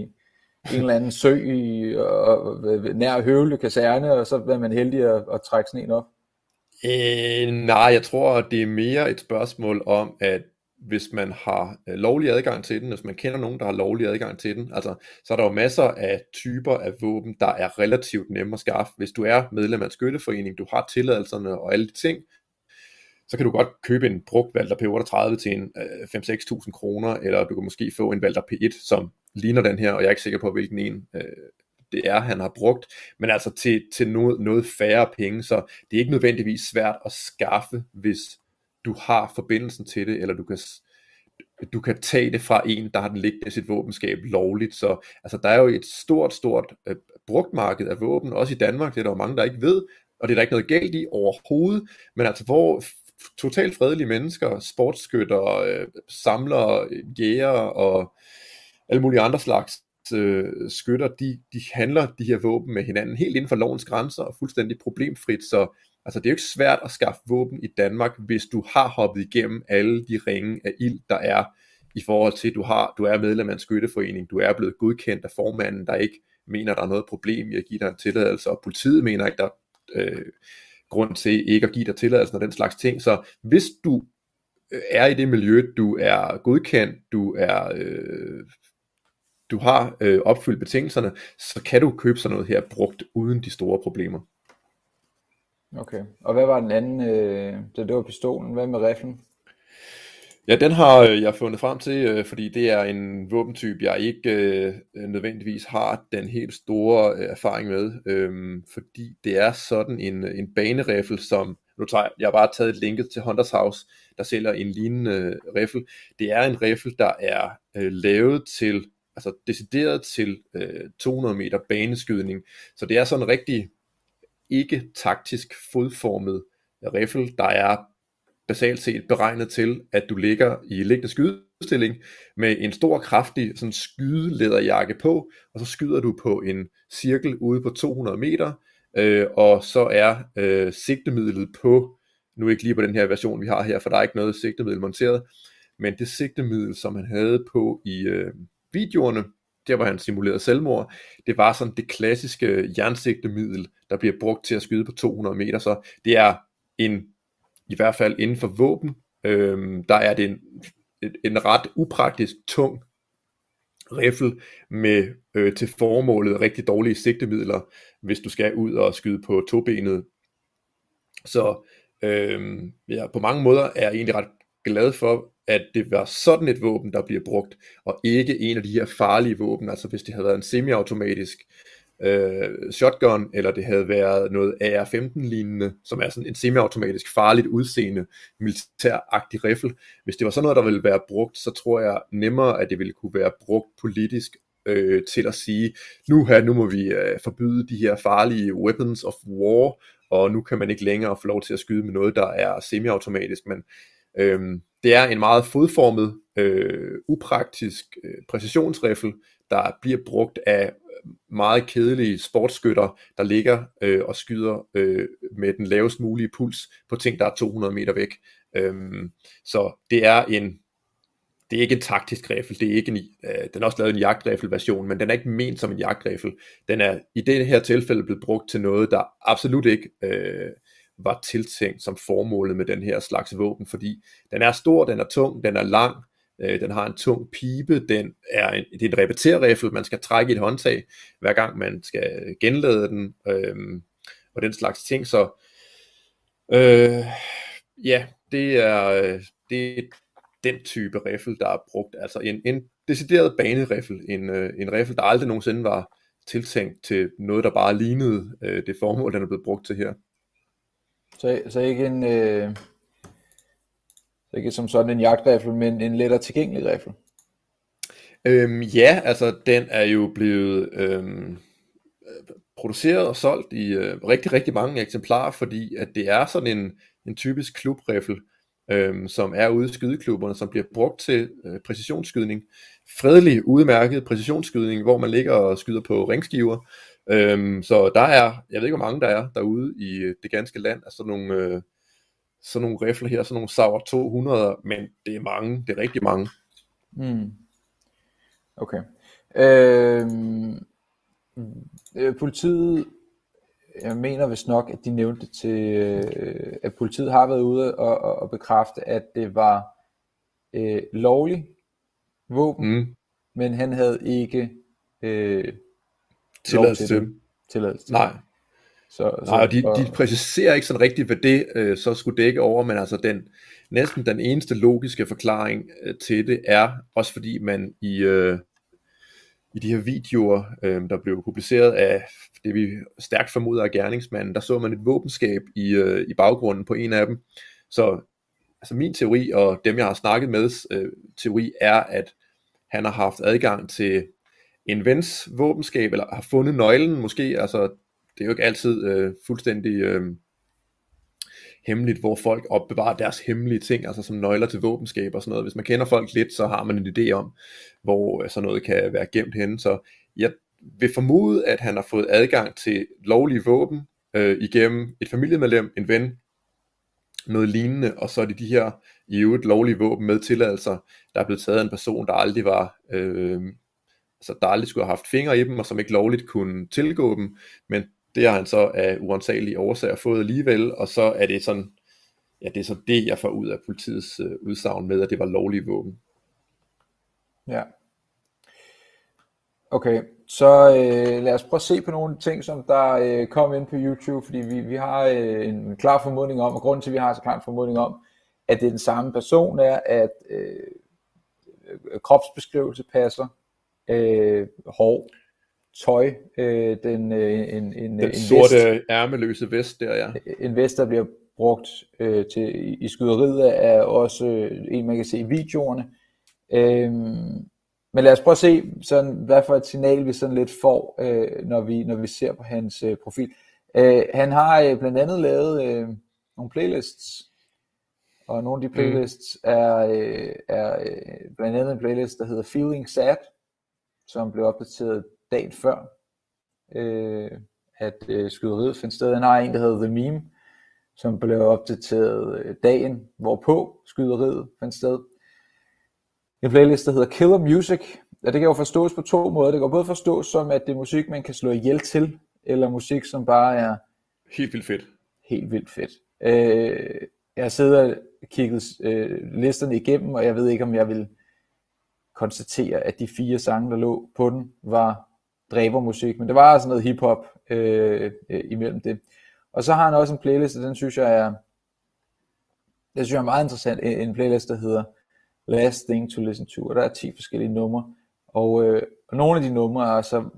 Speaker 1: en eller anden sø i, og, og, nær Høvle kaserne, og så er man heldig at, at trække sådan en op?
Speaker 2: Øh, nej, jeg tror, det er mere et spørgsmål om, at hvis man har øh, lovlig adgang til den, hvis man kender nogen, der har lovlig adgang til den, altså, så er der jo masser af typer af våben, der er relativt nemme at skaffe. Hvis du er medlem af en skytteforening, du har tilladelserne og alle de ting, så kan du godt købe en brugt Valter P38 til en øh, 5-6.000 kroner, eller du kan måske få en Valter P1, som ligner den her, og jeg er ikke sikker på, hvilken en øh, det er, han har brugt, men altså til, til noget, noget færre penge, så det er ikke nødvendigvis svært at skaffe, hvis du har forbindelsen til det, eller du kan, du kan tage det fra en, der har den liggende i sit våbenskab lovligt, så altså, der er jo et stort, stort øh, brugt marked af våben, også i Danmark, det er der jo mange, der ikke ved, og det er der ikke noget galt i overhovedet, men altså hvor totalt fredelige mennesker, sportsskytter, øh, samlere, jæger og alle mulige andre slags øh, skytter, de, de handler de her våben med hinanden helt inden for lovens grænser og fuldstændig problemfrit, så altså, det er jo ikke svært at skaffe våben i Danmark, hvis du har hoppet igennem alle de ringe af ild, der er i forhold til, at du, har, du er medlem af en skytteforening, du er blevet godkendt af formanden, der ikke mener, der er noget problem i at give dig en tilladelse, og politiet mener ikke, der øh, grund til ikke at give dig tilladelsen og den slags ting. Så hvis du øh, er i det miljø, du er godkendt, du er øh, du har øh, opfyldt betingelserne, så kan du købe sådan noget her brugt uden de store problemer.
Speaker 1: Okay, og hvad var den anden, øh, det, det var pistolen, hvad med riflen?
Speaker 2: Ja, den har øh, jeg fundet frem til, øh, fordi det er en våbentype, jeg ikke øh, nødvendigvis har den helt store øh, erfaring med, øh, fordi det er sådan en, en banerifle, som, nu tager jeg, har bare taget et linket til Hunters House, der sælger en lignende øh, rifle. Det er en rifle, der er øh, lavet til, altså decideret til øh, 200 meter baneskydning, så det er sådan en rigtig ikke taktisk fodformet rifle, der er basalt set beregnet til, at du ligger i liggende skydestilling med en stor, kraftig sådan skydelæderjakke på, og så skyder du på en cirkel ude på 200 meter, øh, og så er øh, sigtemidlet på, nu ikke lige på den her version, vi har her, for der er ikke noget sigtemiddel monteret, men det sigtemiddel, som han havde på i øh, videoerne, der hvor han simulerede selvmord, det var sådan det klassiske jernsigtemiddel, der bliver brugt til at skyde på 200 meter, så det er en i hvert fald inden for våben, øh, der er det en, en ret upraktisk tung riffel med øh, til formålet rigtig dårlige sigtemidler, hvis du skal ud og skyde på tobenet. Så øh, ja, på mange måder er jeg egentlig ret glad for, at det var sådan et våben, der bliver brugt, og ikke en af de her farlige våben, altså hvis det havde været en semiautomatisk øh, shotgun, eller det havde været noget AR-15-lignende, som er sådan en semiautomatisk farligt udseende militæragtig riffel. Hvis det var sådan noget, der ville være brugt, så tror jeg nemmere, at det ville kunne være brugt politisk øh, til at sige, nu her, nu må vi øh, forbyde de her farlige weapons of war, og nu kan man ikke længere få lov til at skyde med noget, der er semiautomatisk, men øh, det er en meget fodformet, øh, upraktisk øh, præcisionsriffel, der bliver brugt af meget kedelige sportsskytter, der ligger øh, og skyder øh, med den lavest mulige puls på ting, der er 200 meter væk. Øhm, så det er en det er ikke en taktisk riffel, det er ikke en, øh, den er også lavet en jagtrifle version, men den er ikke ment som en jagtriffel. Den er i det her tilfælde blevet brugt til noget, der absolut ikke øh, var tiltænkt som formålet med den her slags våben, fordi den er stor, den er tung, den er lang, øh, den har en tung pibe, den er en, det er en repeterriffel, man skal trække i et håndtag, hver gang man skal genlade den, øh, og den slags ting, så øh, ja, det er, det er den type riffel, der er brugt, altså en, en decideret baneriffel, en, øh, en riffel, der aldrig nogensinde var tiltænkt til noget, der bare lignede øh, det formål, den er blevet brugt til her.
Speaker 1: Så, så ikke en, øh, så ikke som sådan en jagtrifle, men en lettere tilgængelig rifle.
Speaker 2: Øhm, ja, altså den er jo blevet øhm, produceret og solgt i øh, rigtig, rigtig mange eksemplarer, fordi at det er sådan en, en typisk klubrifle, øhm, som er ude i skydeklubberne, som bliver brugt til øh, præcisionsskydning. Fredelig, udmærket præcisionsskydning, hvor man ligger og skyder på ringskiver. Øhm, så der er, jeg ved ikke hvor mange der er derude i øh, det ganske land, altså nogle, øh, sådan nogle rifler her, sådan nogle Sauer 200, men det er mange, det er rigtig mange.
Speaker 1: Mm. Okay. Øhm, øh, politiet jeg mener vist nok, at de nævnte til, øh, at politiet har været ude og, og, og bekræfte, at det var øh, lovligt våben, mm. men han havde ikke øh,
Speaker 2: tilladelse til
Speaker 1: det. Tilladelse
Speaker 2: til Nej. Så, så, Nej, og de, de præciserer ikke sådan rigtigt, hvad det øh, så skulle dække over, men altså den, næsten den eneste logiske forklaring øh, til det er, også fordi man i, øh, i de her videoer, øh, der blev publiceret af det vi stærkt formoder af gerningsmanden, der så man et våbenskab i, øh, i baggrunden på en af dem. Så altså min teori, og dem jeg har snakket med, øh, teori er, at han har haft adgang til en vens våbenskab, eller har fundet nøglen måske, altså det er jo ikke altid øh, fuldstændig øh, hemmeligt, hvor folk opbevarer deres hemmelige ting, altså som nøgler til våbenskab og sådan noget. Hvis man kender folk lidt, så har man en idé om, hvor øh, sådan noget kan være gemt henne. Så jeg vil formode, at han har fået adgang til lovlige våben øh, igennem et familiemedlem, en ven, noget lignende, og så er det de her i øvrigt lovlige våben med tilladelser, der er blevet taget af en person, der aldrig var, øh, altså der aldrig skulle have haft fingre i dem, og som ikke lovligt kunne tilgå dem, men det har han så af uansagelige årsager fået alligevel, og så er det sådan, ja, det er så det, jeg får ud af politiets øh, udsagn med, at det var lovlige våben.
Speaker 1: Ja. Okay, så øh, lad os prøve at se på nogle ting, som der øh, kom ind på YouTube, fordi vi, vi har øh, en klar formodning om, og grunden til, at vi har så klar en formodning om, at det er den samme person, er, at øh, øh kropsbeskrivelse passer, øh, hår, tøj, øh, den, øh, en, en,
Speaker 2: den en sorte vest, ærmeløse vest der, ja.
Speaker 1: En vest, der bliver brugt øh, til, i skyderiet, er også øh, en, man kan se i videoerne. Øh, men lad os prøve at se, sådan, hvad for et signal vi sådan lidt får, øh, når, vi, når vi ser på hans øh, profil. Øh, han har øh, blandt andet lavet øh, nogle playlists, og nogle af de playlists mm. er, øh, er øh, blandt andet en playlist, der hedder Feeling Sad, som blev opdateret dagen før, øh, at øh, skyderiet fandt sted. Har en, der hedder The Meme, som blev opdateret øh, dagen, hvorpå skyderiet fandt sted en playlist, der hedder Killer Music. Ja, det kan jo forstås på to måder. Det kan både forstås som, at det er musik, man kan slå ihjel til, eller musik, som bare er...
Speaker 2: Helt vildt fedt.
Speaker 1: Helt vildt fedt. Øh, jeg har siddet og kigget øh, listerne igennem, og jeg ved ikke, om jeg vil konstatere, at de fire sange, der lå på den, var dræbermusik, men det var altså noget hiphop øh, øh, imellem det. Og så har han også en playlist, og den synes jeg er, det synes jeg er meget interessant, en playlist, der hedder Last Thing to Listen To, og der er 10 forskellige numre, og, øh, og nogle af de numre er så,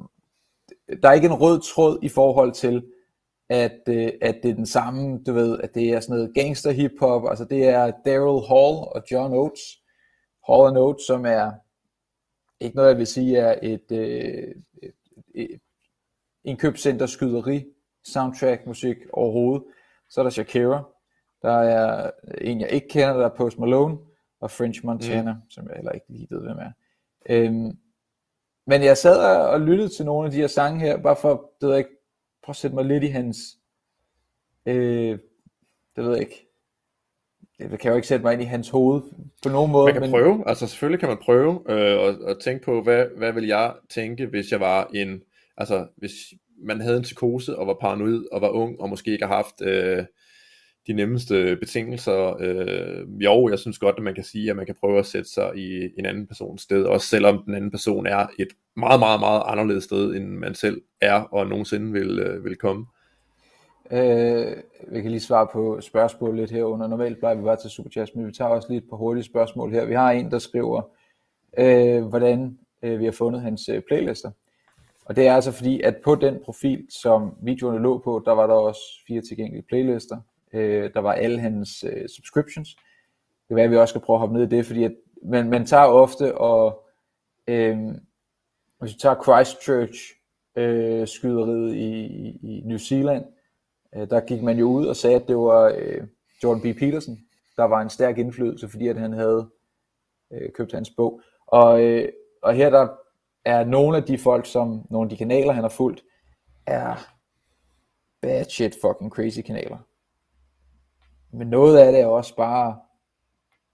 Speaker 1: der er ikke en rød tråd i forhold til, at, øh, at det er den samme, du ved, at det er sådan noget gangster hiphop, altså det er Daryl Hall og John Oates, Hall and Oates, som er ikke noget, jeg vil sige er et, øh, et, et indkøbscenter skyderi soundtrack musik overhovedet. Så er der Shakira, der er en, jeg ikke kender, der er Post Malone, og French Montana, mm. som jeg heller ikke lige ved, hvem er. Øhm, men jeg sad og lyttede til nogle af de her sange her, bare for, det ved jeg ikke, prøv at sætte mig lidt i hans, øh, det ved jeg ikke, det kan jo ikke sætte mig ind i hans hoved på nogen måde.
Speaker 2: Man kan men... prøve, altså selvfølgelig kan man prøve øh, og, og tænke på, hvad, hvad vil jeg tænke, hvis jeg var en, altså hvis man havde en psykose og var paranoid og var ung og måske ikke har haft øh, de nemmeste betingelser. Øh, jo, jeg synes godt, at man kan sige, at man kan prøve at sætte sig i en anden persons sted, også selvom den anden person er et meget, meget, meget anderledes sted, end man selv er og nogensinde vil, øh, vil komme.
Speaker 1: Øh, Øh, vi kan lige svare på spørgsmål lidt herunder. Normalt plejer vi bare til Superchats, men vi tager også lige et par hurtige spørgsmål her. Vi har en, der skriver, øh, hvordan øh, vi har fundet hans øh, playlister. Og det er altså fordi, at på den profil, som videoerne lå på, der var der også fire tilgængelige playlister. Øh, der var alle hans øh, subscriptions. Det er at vi også skal prøve at hoppe ned i det, fordi at man, man tager ofte og... Øh, hvis vi tager Christchurch øh, skyderiet i, i New Zealand, øh, der gik man jo ud og sagde, at det var øh, Jordan B. Peterson, der var en stærk indflydelse, fordi at han havde øh, købt hans bog. Og, øh, og her der er nogle af de folk, som nogle af de kanaler, han har fulgt, er bad shit fucking crazy kanaler. Men noget af det er også bare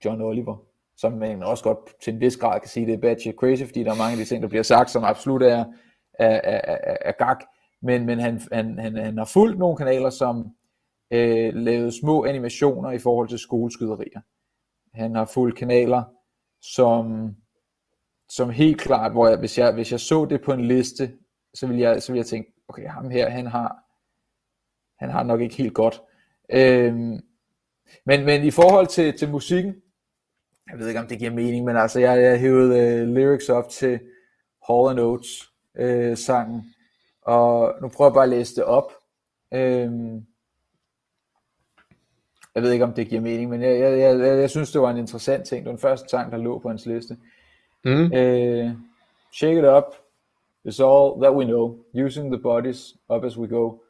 Speaker 1: John Oliver, som man også godt til en vis grad kan sige, det er bad shit crazy, fordi der er mange af de ting, der bliver sagt, som absolut er, er, er, er, er gag. Men, men han, han, han, han har fulgt nogle kanaler, som øh, lavede små animationer i forhold til skoleskyderier. Han har fulgt kanaler, som, som helt klart, hvor jeg, hvis, jeg, hvis jeg så det på en liste, så ville jeg, så ville jeg tænke, okay, ham her, han har, han har nok ikke helt godt. Øhm, men, men i forhold til, til musikken, jeg ved ikke om det giver mening, men altså jeg, jeg hævede øh, lyrics op til Hall Oates øh, sangen, og nu prøver jeg bare at læse det op. Øhm, jeg ved ikke om det giver mening, men jeg, jeg, jeg, jeg synes det var en interessant ting. Det var den første sang, der lå på hans liste. Mm. Uh, shake it up, is all that we know, using the bodies up as we go.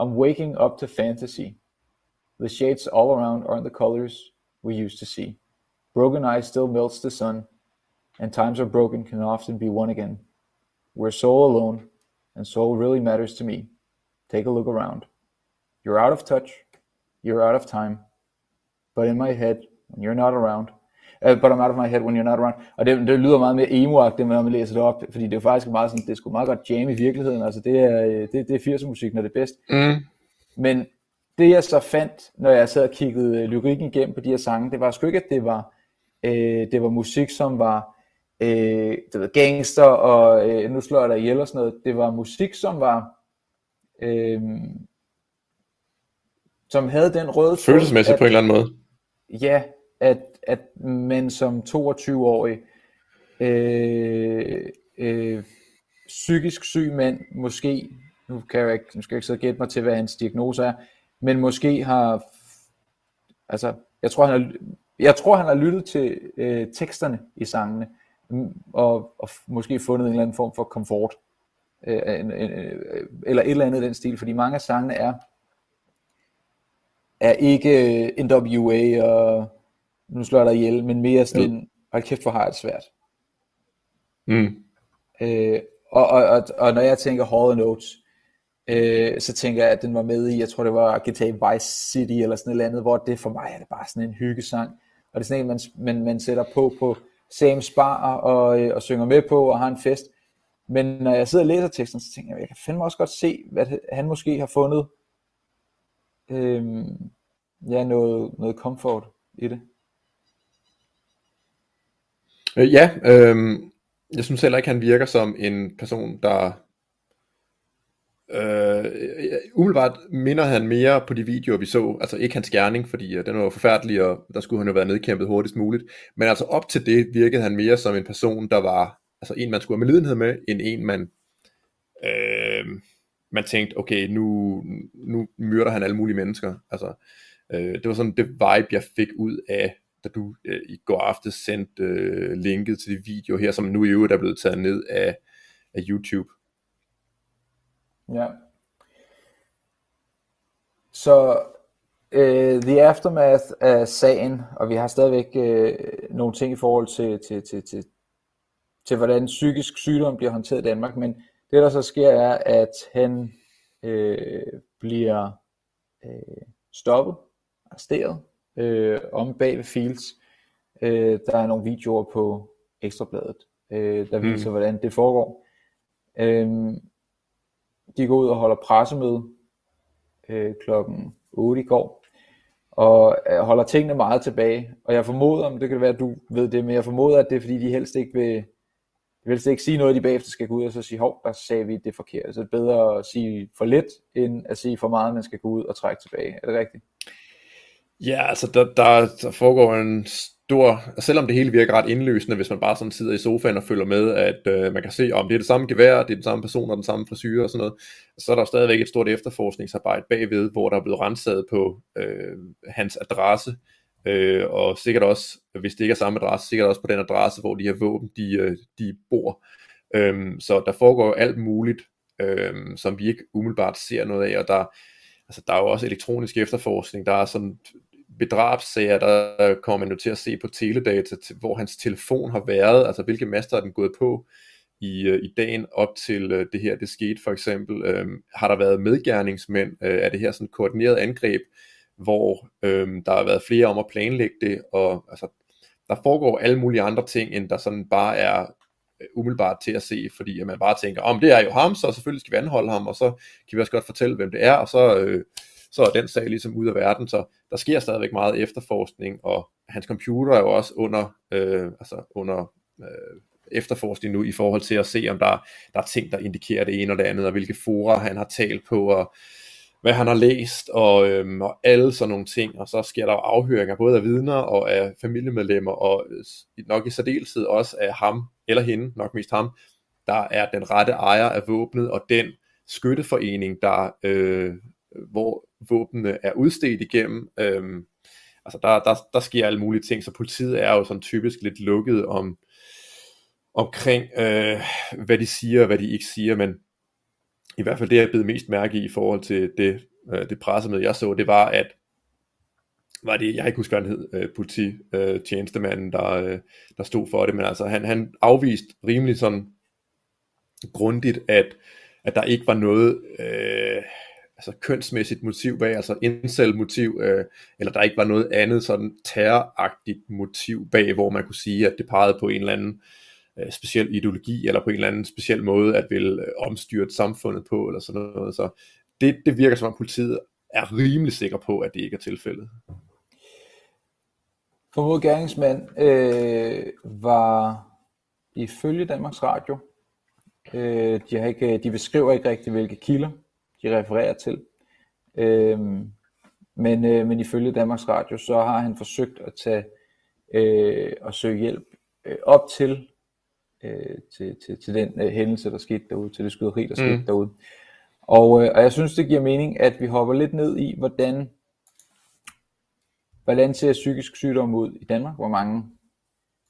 Speaker 1: I'm waking up to fantasy. The shades all around aren't the colors we used to see. Broken ice still melts the sun, and times are broken can often be won again. We're soul alone, and soul really matters to me. Take a look around. You're out of touch, you're out of time, but in my head, when you're not around, uh, but I'm out of my head when you're not around. Og det, det lyder meget mere emo-agtigt, når man læser det op, fordi det er faktisk meget sådan, det er sgu meget godt jam i virkeligheden, altså det er, det, det er 80'er musik, når det er bedst. Mm. Men det jeg så fandt, når jeg sad og kiggede lyrikken igennem på de her sange, det var sgu ikke, at det var, øh, det var musik, som var øh, det ved, gangster, og øh, nu slår jeg dig ihjel og sådan noget. Det var musik, som var, øh, som havde den røde
Speaker 2: Følelsesmæssigt på en eller anden måde.
Speaker 1: Ja, at, at man som 22-årig øh, øh, psykisk syg mand, måske, nu, kan jeg ikke, nu skal jeg ikke sidde og gætte mig til, hvad hans diagnose er, men måske har, altså, jeg tror, han har, jeg tror, han har lyttet til øh, teksterne i sangene, og, og måske fundet en eller anden form for komfort, øh, en, en, øh, eller et eller andet i den stil, fordi mange af sangene er, er ikke NWA og nu slår jeg dig ihjel, men mere sådan en, hold kæft, hvor har jeg det svært. Mm. Øh, og, og, og, og når jeg tænker Hall Notes, øh, så tænker jeg, at den var med i, jeg tror det var GTA Vice City eller sådan noget andet, hvor det for mig er det bare sådan en hyggesang. Og det er sådan en, man, man, man sætter på på Sam's Bar og, øh, og synger med på og har en fest. Men når jeg sidder og læser teksten, så tænker jeg, jeg kan fandme også godt se, hvad han måske har fundet øh, ja, noget, noget comfort i det.
Speaker 2: Øh, ja, øh, jeg synes heller ikke, han virker som en person, der Øh, øh, umiddelbart minder han mere på de videoer, vi så, altså ikke hans gerning, fordi uh, den var forfærdelig, og der skulle han jo være nedkæmpet hurtigst muligt, men altså op til det virkede han mere som en person, der var, altså en man skulle have medlidenhed med, end en man, øh, man tænkte, okay, nu, nu myrder han alle mulige mennesker, altså, øh, det var sådan det vibe, jeg fik ud af, da du øh, i går aftes sendte øh, linket til de videoer her, som nu i øvrigt er blevet taget ned af, af YouTube.
Speaker 1: Ja. Så uh, the aftermath af sagen, og vi har stadigvæk uh, nogle ting i forhold til, til, til, til, til, hvordan psykisk sygdom bliver håndteret i Danmark, men det der så sker er, at han uh, bliver uh, stoppet, arresteret, øh, om bag ved Fields. Øh, der er nogle videoer på Ekstrabladet, øh, der viser, mm. hvordan det foregår. Øh, de går ud og holder pressemøde øh, klokken 8 i går, og øh, holder tingene meget tilbage. Og jeg formoder, om det kan være, at du ved det, men jeg formoder, at det er fordi, de helst ikke vil vil helst ikke sige noget, de bagefter skal gå ud og så sige, hov, der sagde vi det forkert. Så det er bedre at sige for lidt, end at sige for meget, man skal gå ud og trække tilbage. Er det rigtigt?
Speaker 2: Ja, altså der, der, der foregår en stor, selvom det hele virker ret indløsende, hvis man bare sådan sidder i sofaen og følger med, at øh, man kan se, om det er det samme gevær, det er den samme person og den samme frisyr og sådan noget, så er der stadigvæk et stort efterforskningsarbejde bagved, hvor der er blevet renset på øh, hans adresse, øh, og sikkert også, hvis det ikke er samme adresse, sikkert også på den adresse, hvor de her våben, de, øh, de bor. Øhm, så der foregår alt muligt, øhm, som vi ikke umiddelbart ser noget af, og der, altså, der er jo også elektronisk efterforskning, der er sådan bedrabssager, der kommer man jo til at se på teledata, til, hvor hans telefon har været, altså hvilke master er den gået på i, øh, i dagen op til øh, det her, det skete for eksempel. Øhm, har der været medgerningsmænd øh, det her sådan koordineret angreb, hvor øhm, der har været flere om at planlægge det, og altså, der foregår alle mulige andre ting, end der sådan bare er øh, umiddelbart til at se, fordi at man bare tænker, om det er jo ham, så selvfølgelig skal vi anholde ham, og så kan vi også godt fortælle, hvem det er, og så, øh, så er den sag ligesom ud af verden, så der sker stadigvæk meget efterforskning, og hans computer er jo også under, øh, altså under øh, efterforskning nu, i forhold til at se, om der, der er ting, der indikerer det ene og det andet, og hvilke fora han har talt på, og hvad han har læst, og, øhm, og alle sådan nogle ting, og så sker der afhøringer både af vidner og af familiemedlemmer, og øh, nok i særdeleshed også af ham, eller hende, nok mest ham, der er den rette ejer af våbnet, og den skytteforening, der, øh, hvor våbnene er udstedt igennem, Øhm, altså der, der, der sker alle mulige ting, så politiet er jo sådan typisk lidt lukket om, omkring, øh, hvad de siger og hvad de ikke siger, men i hvert fald det, jeg blev mest mærke i i forhold til det, øh, det pressemøde, jeg så, det var, at var det, jeg ikke huske, hvad han hed, øh, polititjenestemanden, øh, der, øh, der stod for det, men altså han, han afviste rimelig sådan grundigt, at, at der ikke var noget øh, altså kønsmæssigt motiv bag, altså incel motiv, øh, eller der ikke var noget andet sådan terroragtigt motiv bag, hvor man kunne sige, at det pegede på en eller anden øh, speciel ideologi, eller på en eller anden speciel måde, at ville øh, omstyrte samfundet på, eller sådan noget. Så det, det virker som om politiet er rimelig sikker på, at det ikke er tilfældet.
Speaker 1: Formodet gerningsmand øh, var ifølge Danmarks Radio, øh, de, har ikke, de beskriver ikke rigtig, hvilke kilder de refererer til, øh, men, øh, men ifølge Danmarks Radio, så har han forsøgt at tage øh, og søge hjælp øh, op til øh, til, til, til den øh, hændelse, der skete derude, til det skyderi, der skete mm. derude. Og, øh, og jeg synes, det giver mening, at vi hopper lidt ned i, hvordan, hvordan ser psykisk sygdom ud i Danmark, hvor mange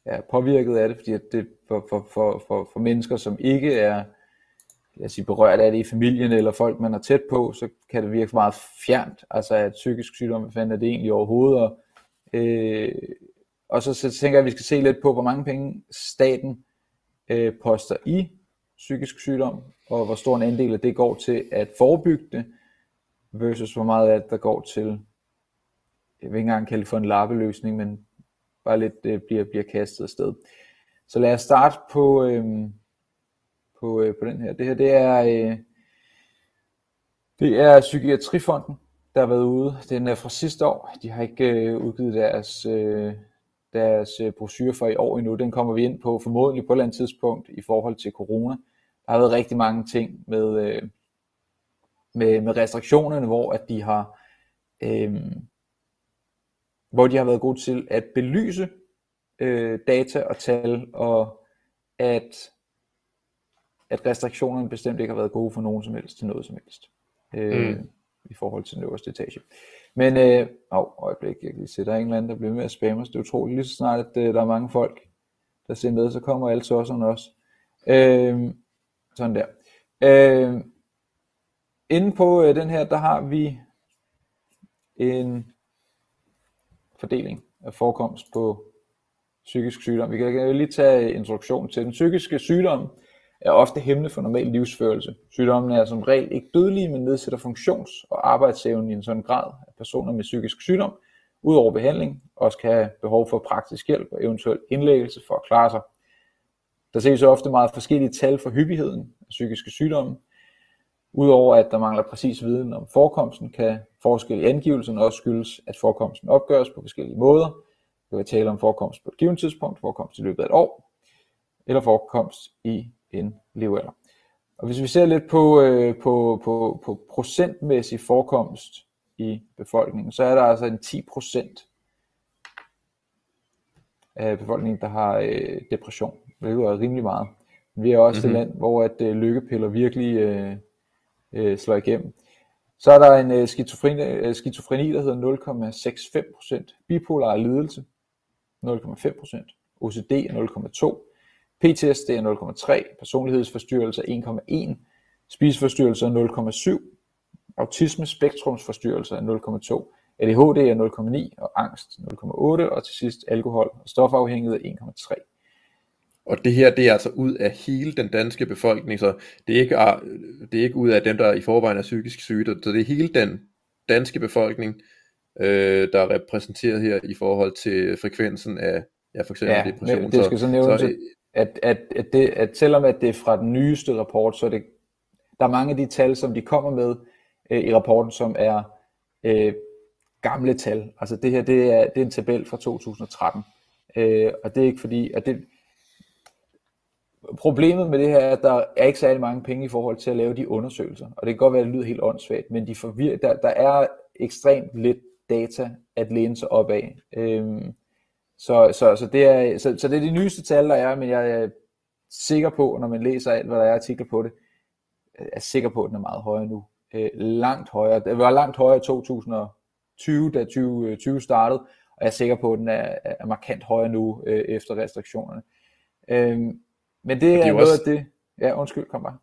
Speaker 1: er påvirket af det, fordi at det for, for, for, for, for mennesker, som ikke er lad os sige, berørt af det i familien, eller folk, man er tæt på, så kan det virke meget fjernt, altså at psykisk sygdom, hvad fanden er det egentlig overhovedet, og, øh, og så, så tænker jeg, at vi skal se lidt på, hvor mange penge staten øh, poster i psykisk sygdom, og hvor stor en andel af det går til at forebygge det, versus hvor meget af det, der går til, jeg vil ikke engang kalde det for en lappeløsning, men bare lidt øh, bliver, bliver kastet afsted. Så lad os starte på, øh, på, øh, på den her. Det her, det er, øh, det er Psykiatrifonden, der har været ude. Den er fra sidste år. De har ikke øh, udgivet deres, øh, deres øh, brochure for i år endnu. Den kommer vi ind på formodentlig på et eller andet tidspunkt i forhold til corona. Der har været rigtig mange ting med, øh, med, med restriktionerne, hvor at de har øh, hvor de har været gode til at belyse øh, data og tal, og at, at restriktionerne bestemt ikke har været gode for nogen som helst til noget som helst. Øh, mm. i forhold til den øverste etage. Men, øh, oh, øjeblik, jeg kan lige se, der er en eller anden, der bliver med at spamme os. Det er utroligt, lige så snart, at øh, der er mange folk, der ser med, så kommer alle tosserne også. Øh, sådan der. Øh, inde på øh, den her, der har vi en fordeling af forekomst på psykisk sygdom. Vi kan lige tage introduktion til den psykiske sygdom er ofte hæmmende for normal livsførelse. Sygdommen er som regel ikke dødelige, men nedsætter funktions- og arbejdsevnen i en sådan grad, at personer med psykisk sygdom udover behandling også kan have behov for praktisk hjælp og eventuel indlæggelse for at klare sig. Der ses ofte meget forskellige tal for hyppigheden af psykiske sygdomme. Udover at der mangler præcis viden om forekomsten, kan forskel i angivelsen også skyldes, at forekomsten opgøres på forskellige måder. Det kan tale om forekomst på et givet tidspunkt, forekomst i løbet af et år, eller forekomst i en levealder. Og hvis vi ser lidt på, øh, på, på, på procentmæssig forekomst i befolkningen, så er der altså en 10 procent af befolkningen, der har øh, depression, hvilket er rimelig meget. Vi er også mm-hmm. et land, hvor at øh, lykkepiller virkelig øh, øh, slår igennem. Så er der en øh, skizofreni, øh, skizofreni, der hedder 0,65%, bipolar lidelse 0,5%, OCD er 0,2%, PTSD er 0,3, personlighedsforstyrrelse er 1,1, spiseforstyrrelse er 0,7, autisme spektrumsforstyrrelse er 0,2, ADHD er 0,9 og angst 0,8 og til sidst alkohol og stofafhængighed er 1,3.
Speaker 2: Og det her, det er altså ud af hele den danske befolkning, så det er ikke, det er ikke ud af dem, der i forvejen er psykisk syge, så det er hele den danske befolkning, øh, der er repræsenteret her i forhold til frekvensen af ja, for eksempel ja, depression.
Speaker 1: det skal så nævnes, så, at, at, at, det, at selvom at det er fra den nyeste rapport, så er det, der er mange af de tal, som de kommer med øh, i rapporten, som er øh, gamle tal. Altså det her, det er, det er en tabel fra 2013. Øh, og det er ikke fordi, at det, problemet med det her er, at der er ikke særlig mange penge i forhold til at lave de undersøgelser. Og det kan godt være, at det lyder helt åndssvagt, men de forvir- der, der er ekstremt lidt data at læne sig op af. Øhm, så, så, så, det er, så, så det er de nyeste tal, der er, men jeg er sikker på, når man læser alt, hvad der er artikler på det, jeg er sikker på, at den er meget højere nu. Øh, langt højere. Det var langt højere i 2020, da 2020 startede, og jeg er sikker på, at den er, er markant højere nu øh, efter restriktionerne. Øh, men det er, er noget også... af det... Ja, undskyld, kom bare.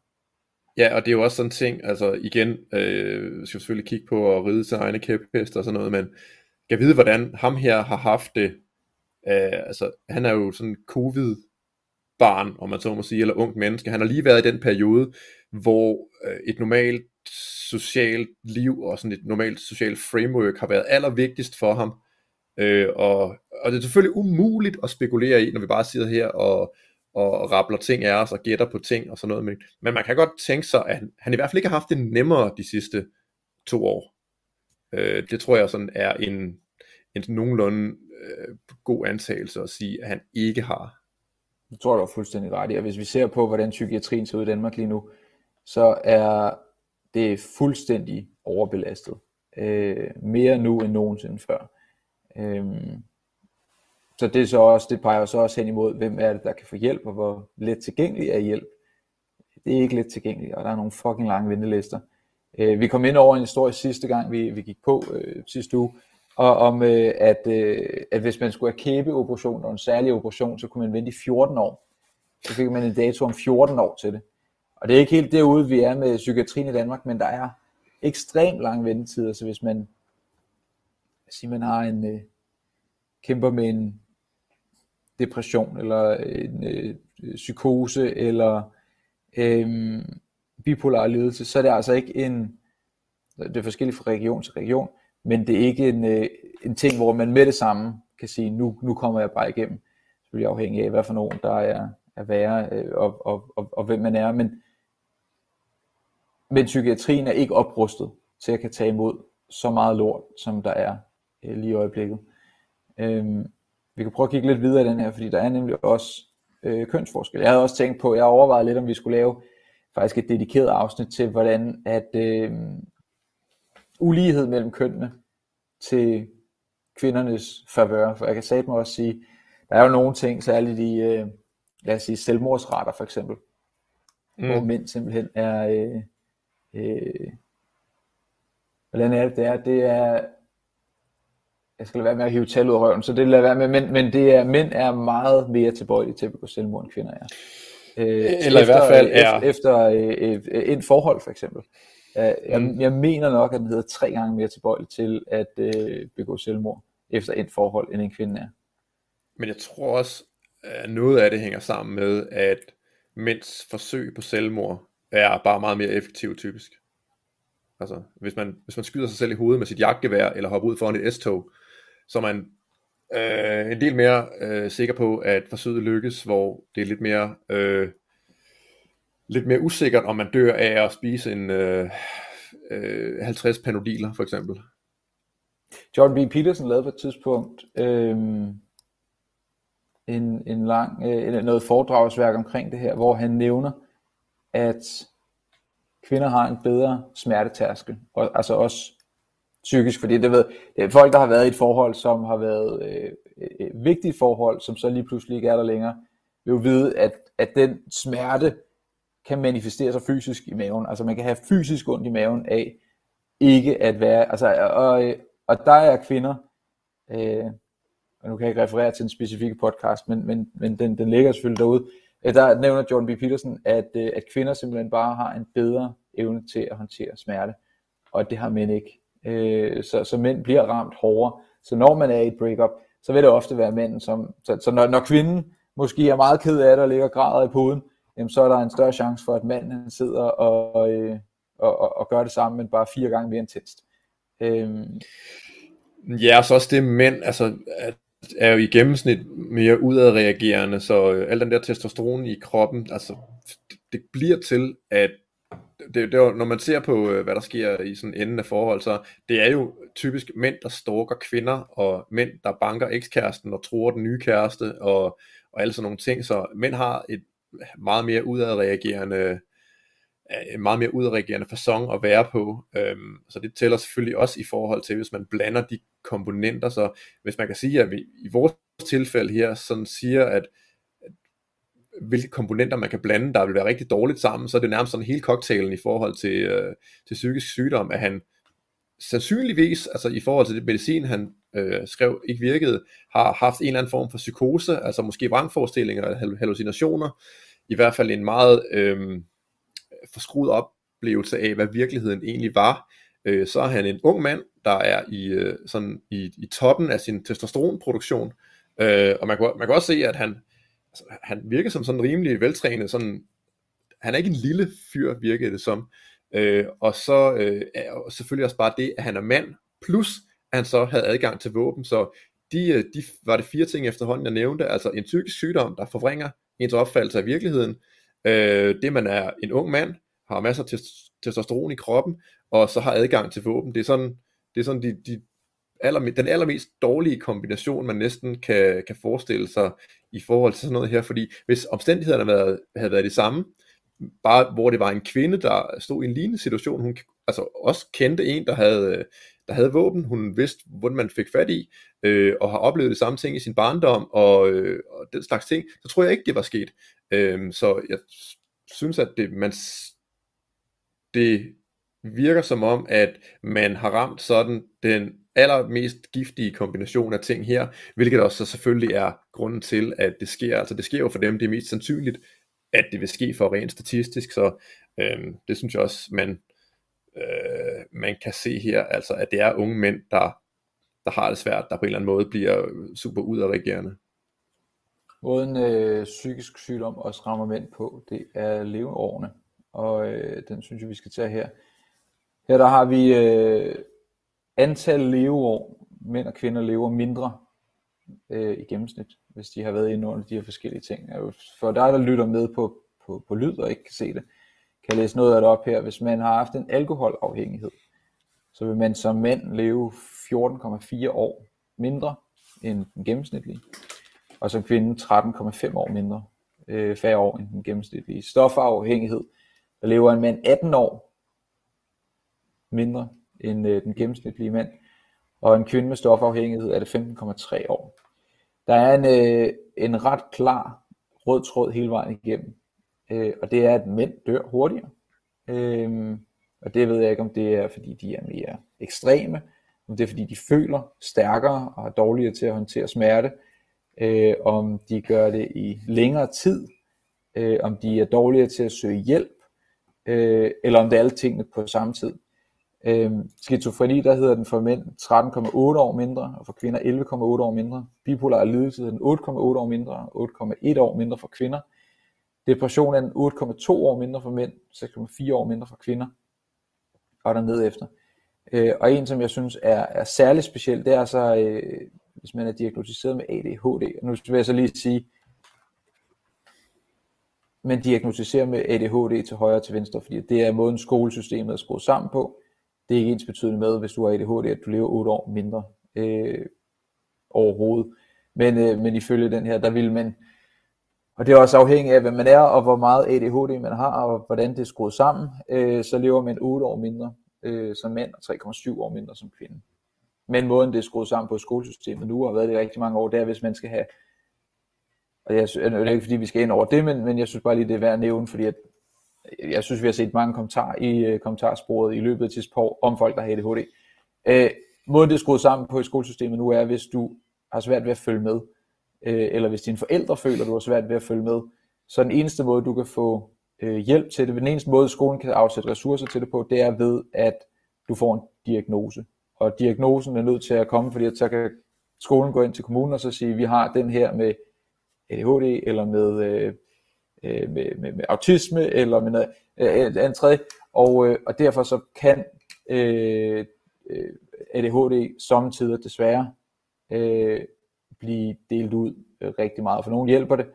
Speaker 2: Ja, og det er jo også sådan en ting, altså igen, øh, skal selvfølgelig kigge på at ride sin egne kæphest og sådan noget, men jeg vide, hvordan ham her har haft det. Øh, altså, han er jo sådan covid barn, om man så må sige, eller ung menneske. Han har lige været i den periode, hvor øh, et normalt socialt liv og sådan et normalt socialt framework har været allervigtigst for ham. Øh, og, og det er selvfølgelig umuligt at spekulere i, når vi bare sidder her og, og rappler ting af os og gætter på ting og sådan noget. Men, men man kan godt tænke sig, at han, han i hvert fald ikke har haft det nemmere de sidste to år. Øh, det tror jeg sådan er en, en nogenlunde øh, god antagelse at sige, at han ikke har.
Speaker 1: Det tror jeg, du er fuldstændig ret i. Og hvis vi ser på, hvordan psykiatrien ser ud i Danmark lige nu, så er det fuldstændig overbelastet. Øh, mere nu end nogensinde før. Øh, så det, er så også, det peger så også hen imod, hvem er det, der kan få hjælp, og hvor let tilgængelig er hjælp. Det er ikke let tilgængeligt, og der er nogle fucking lange ventelister. Øh, vi kom ind over en historie sidste gang, vi, vi gik på øh, sidste uge, og om øh, at, øh, at hvis man skulle have kæbeoperation og en særlig operation, så kunne man vente i 14 år. Så fik man en dato om 14 år til det. Og det er ikke helt derude, vi er med psykiatrien i Danmark, men der er ekstremt lange ventetider, så hvis man, siger, man har en, øh, kæmper med en depression, eller en øh, psykose, eller øh, bipolar lidelse, så er det altså ikke en, det er forskelligt fra region til region, men det er ikke en, øh, en ting, hvor man med det samme kan sige, nu, nu kommer jeg bare igennem. Selvfølgelig afhængig af, hvad for nogen der er, er værre, øh, og, og, og, og hvem man er, men, men psykiatrien er ikke oprustet til at kan tage imod så meget lort, som der er øh, lige i øjeblikket. Øhm, vi kan prøve at kigge lidt videre i den her, fordi der er nemlig også øh, kønsforskel. Jeg havde også tænkt på, jeg overvejede lidt, om vi skulle lave faktisk et dedikeret afsnit til, hvordan at øh, ulighed mellem kønnene til kvindernes favør. For jeg kan satme også sige, der er jo nogle ting, særligt i, øh, lad os sige, selvmordsretter for eksempel, mm. hvor mænd simpelthen er, øh, øh, hvordan er det, det er, det er jeg skal lade være med at hive tal ud af røven, så det lader være med, men, men det er, mænd er meget mere tilbøjelige til at begå selvmord, end kvinder er.
Speaker 2: Øh, Eller efter, i hvert fald er...
Speaker 1: Efter, efter øh, en forhold, for eksempel. Jeg, mm. jeg mener nok, at den hedder tre gange mere tilbøjelig til at øh, begå selvmord efter et forhold, end en kvinde er.
Speaker 2: Men jeg tror også, at noget af det hænger sammen med, at mænds forsøg på selvmord er bare meget mere effektivt typisk. Altså, hvis man, hvis man skyder sig selv i hovedet med sit jagtgevær, eller hopper ud foran et S-tog, så er man øh, en del mere øh, sikker på, at forsøget lykkes, hvor det er lidt mere, øh, lidt mere usikkert, om man dør af at spise en øh, øh, 50 panodiler, for eksempel.
Speaker 1: John B. Peterson lavede på et tidspunkt øh, en, en lang, øh, noget foredragsværk omkring det her, hvor han nævner, at kvinder har en bedre smertetærskel, og, altså også psykisk, fordi det ved, det er folk, der har været i et forhold, som har været øh, øh et vigtigt forhold, som så lige pludselig ikke er der længere, vil jo vide, at, at den smerte kan manifestere sig fysisk i maven. Altså man kan have fysisk ondt i maven af ikke at være, altså, og, øh, og der er kvinder, øh, og nu kan jeg ikke referere til en specifik podcast, men, men, men den, den ligger selvfølgelig derude, øh, der nævner Jordan B. Peterson, at, øh, at kvinder simpelthen bare har en bedre evne til at håndtere smerte, og det har mænd ikke. Øh, så, så mænd bliver ramt hårdere. Så når man er i et breakup, så vil det ofte være mænd, som, så, så når, når kvinden måske er meget ked af det og ligger og græder i puden, jamen så er der en større chance for, at manden sidder og, øh, og, og, og gør det samme, men bare fire gange mere intenst.
Speaker 2: Øhm. Ja, og så også det mænd, altså er jo i gennemsnit mere udadreagerende, så øh, al den der testosteron i kroppen, altså det, det bliver til, at det, det var, når man ser på, øh, hvad der sker i sådan enden af forhold, så det er jo typisk mænd, der stalker kvinder, og mænd, der banker ekskæresten og tror den nye kæreste, og, og alle sådan nogle ting. Så mænd har et meget mere udadreagerende øh, en meget mere udadreagerende fasong at være på. Øhm, så det tæller selvfølgelig også i forhold til, hvis man blander de komponenter. Så hvis man kan sige, at vi i vores tilfælde her sådan siger, at hvilke komponenter man kan blande, der vil være rigtig dårligt sammen, så er det nærmest sådan hele cocktailen i forhold til, øh, til psykisk sygdom, at han sandsynligvis, altså i forhold til det medicin, han øh, skrev ikke virkede, har haft en eller anden form for psykose, altså måske vrangforestillinger eller hallucinationer, i hvert fald en meget øh, forskruet oplevelse af, hvad virkeligheden egentlig var. Øh, så er han en ung mand, der er i, øh, sådan i, i toppen af sin testosteronproduktion, øh, og man kan, man kan også se, at han, altså, han virker som sådan rimelig veltrænet, sådan, han er ikke en lille fyr, virker det som, øh, og så øh, selvfølgelig også bare det, at han er mand, plus at han så havde adgang til våben, så de, øh, de var det fire ting efterhånden, jeg nævnte, altså en psykisk sygdom, der forvrænger ens opfattelse af virkeligheden, øh, det man er en ung mand, har masser af testosteron i kroppen, og så har adgang til våben, det er sådan, det er sådan de, de aller, den allermest dårlige kombination, man næsten kan, kan forestille sig i forhold til sådan noget her, fordi hvis omstændighederne havde været, havde været de samme, bare hvor det var en kvinde, der stod i en lignende situation, hun altså også kendte en, der havde, øh, der havde våben, hun vidste, hvordan man fik fat i, øh, og har oplevet det samme ting i sin barndom, og, øh, og den slags ting, så tror jeg ikke, det var sket. Øh, så jeg synes, at det, man, det virker som om, at man har ramt sådan den allermest giftige kombination af ting her, hvilket også så selvfølgelig er grunden til, at det sker. Altså det sker jo for dem, det er mest sandsynligt, at det vil ske for rent statistisk, så øh, det synes jeg også, man, øh, man kan se her, altså at det er unge mænd, der, der har det svært, der på en eller anden måde bliver super udadreagerende.
Speaker 1: Måden øh, psykisk sygdom også rammer mænd på, det er leveårene, og øh, den synes jeg, vi skal tage her. Her der har vi øh, antal leveår, mænd og kvinder lever mindre øh, i gennemsnit, hvis de har været inde under de her forskellige ting. For dig, der lytter med på, på, på lyd og ikke kan se det, kan jeg læse noget af det op her. Hvis man har haft en alkoholafhængighed, så vil man som mænd leve 14,4 år mindre end den gennemsnitlige, og som kvinde 13,5 år mindre, øh, færre år end den gennemsnitlige. Stofafhængighed, der lever en mand 18 år mindre end øh, den gennemsnitlige mand, og en kvinde med stofafhængighed er det 15,3 år. Der er en, øh, en ret klar rød tråd hele vejen igennem, øh, og det er, at mænd dør hurtigere. Øh, og det ved jeg ikke, om det er, fordi de er mere ekstreme, om det er, fordi de føler stærkere og er dårligere til at håndtere smerte, øh, om de gør det i længere tid, øh, om de er dårligere til at søge hjælp, øh, eller om det er alle tingene på samme tid. Øh, skizofreni, der hedder den for mænd 13,8 år mindre, og for kvinder 11,8 år mindre. Bipolar lidelse er den 8,8 år mindre, 8,1 år mindre for kvinder. Depression er den 8,2 år mindre for mænd, 6,4 år mindre for kvinder, og der ned efter. Øh, og en, som jeg synes er, er særlig speciel, det er så øh, hvis man er diagnostiseret med ADHD. Og nu vil jeg så lige sige, man diagnostiserer med ADHD til højre og til venstre, fordi det er måden skolesystemet er skruet sammen på. Det er ikke ens betydende med, hvis du har ADHD, at du lever 8 år mindre øh, overhovedet. Men, øh, men ifølge den her, der vil man, og det er også afhængigt af, hvem man er, og hvor meget ADHD man har, og hvordan det er skruet sammen, øh, så lever man 8 år mindre øh, som mænd, og 3,7 år mindre som kvinde. Men måden det er skruet sammen på skolesystemet nu, og har været det i rigtig mange år, det er, hvis man skal have, og jeg, det er ikke fordi, vi skal ind over det, men, men jeg synes bare lige, det er værd at nævne, fordi at, jeg synes, vi har set mange kommentarer i uh, kommentarsporet i løbet af sidste år om folk, der har ADHD. Uh, øh, måden det er skruet sammen på i skolesystemet nu er, hvis du har svært ved at følge med, øh, eller hvis dine forældre føler, at du har svært ved at følge med, så den eneste måde, du kan få øh, hjælp til det, den eneste måde, skolen kan afsætte ressourcer til det på, det er ved, at du får en diagnose. Og diagnosen er nødt til at komme, fordi at så kan skolen gå ind til kommunen og så sige, vi har den her med ADHD, eller med, øh, øh, med, med, med autisme, eller med noget øh, andet tredje, og, øh, og derfor så kan øh, øh ADHD samtidig desværre øh, blive delt ud øh, rigtig meget. For nogen hjælper det,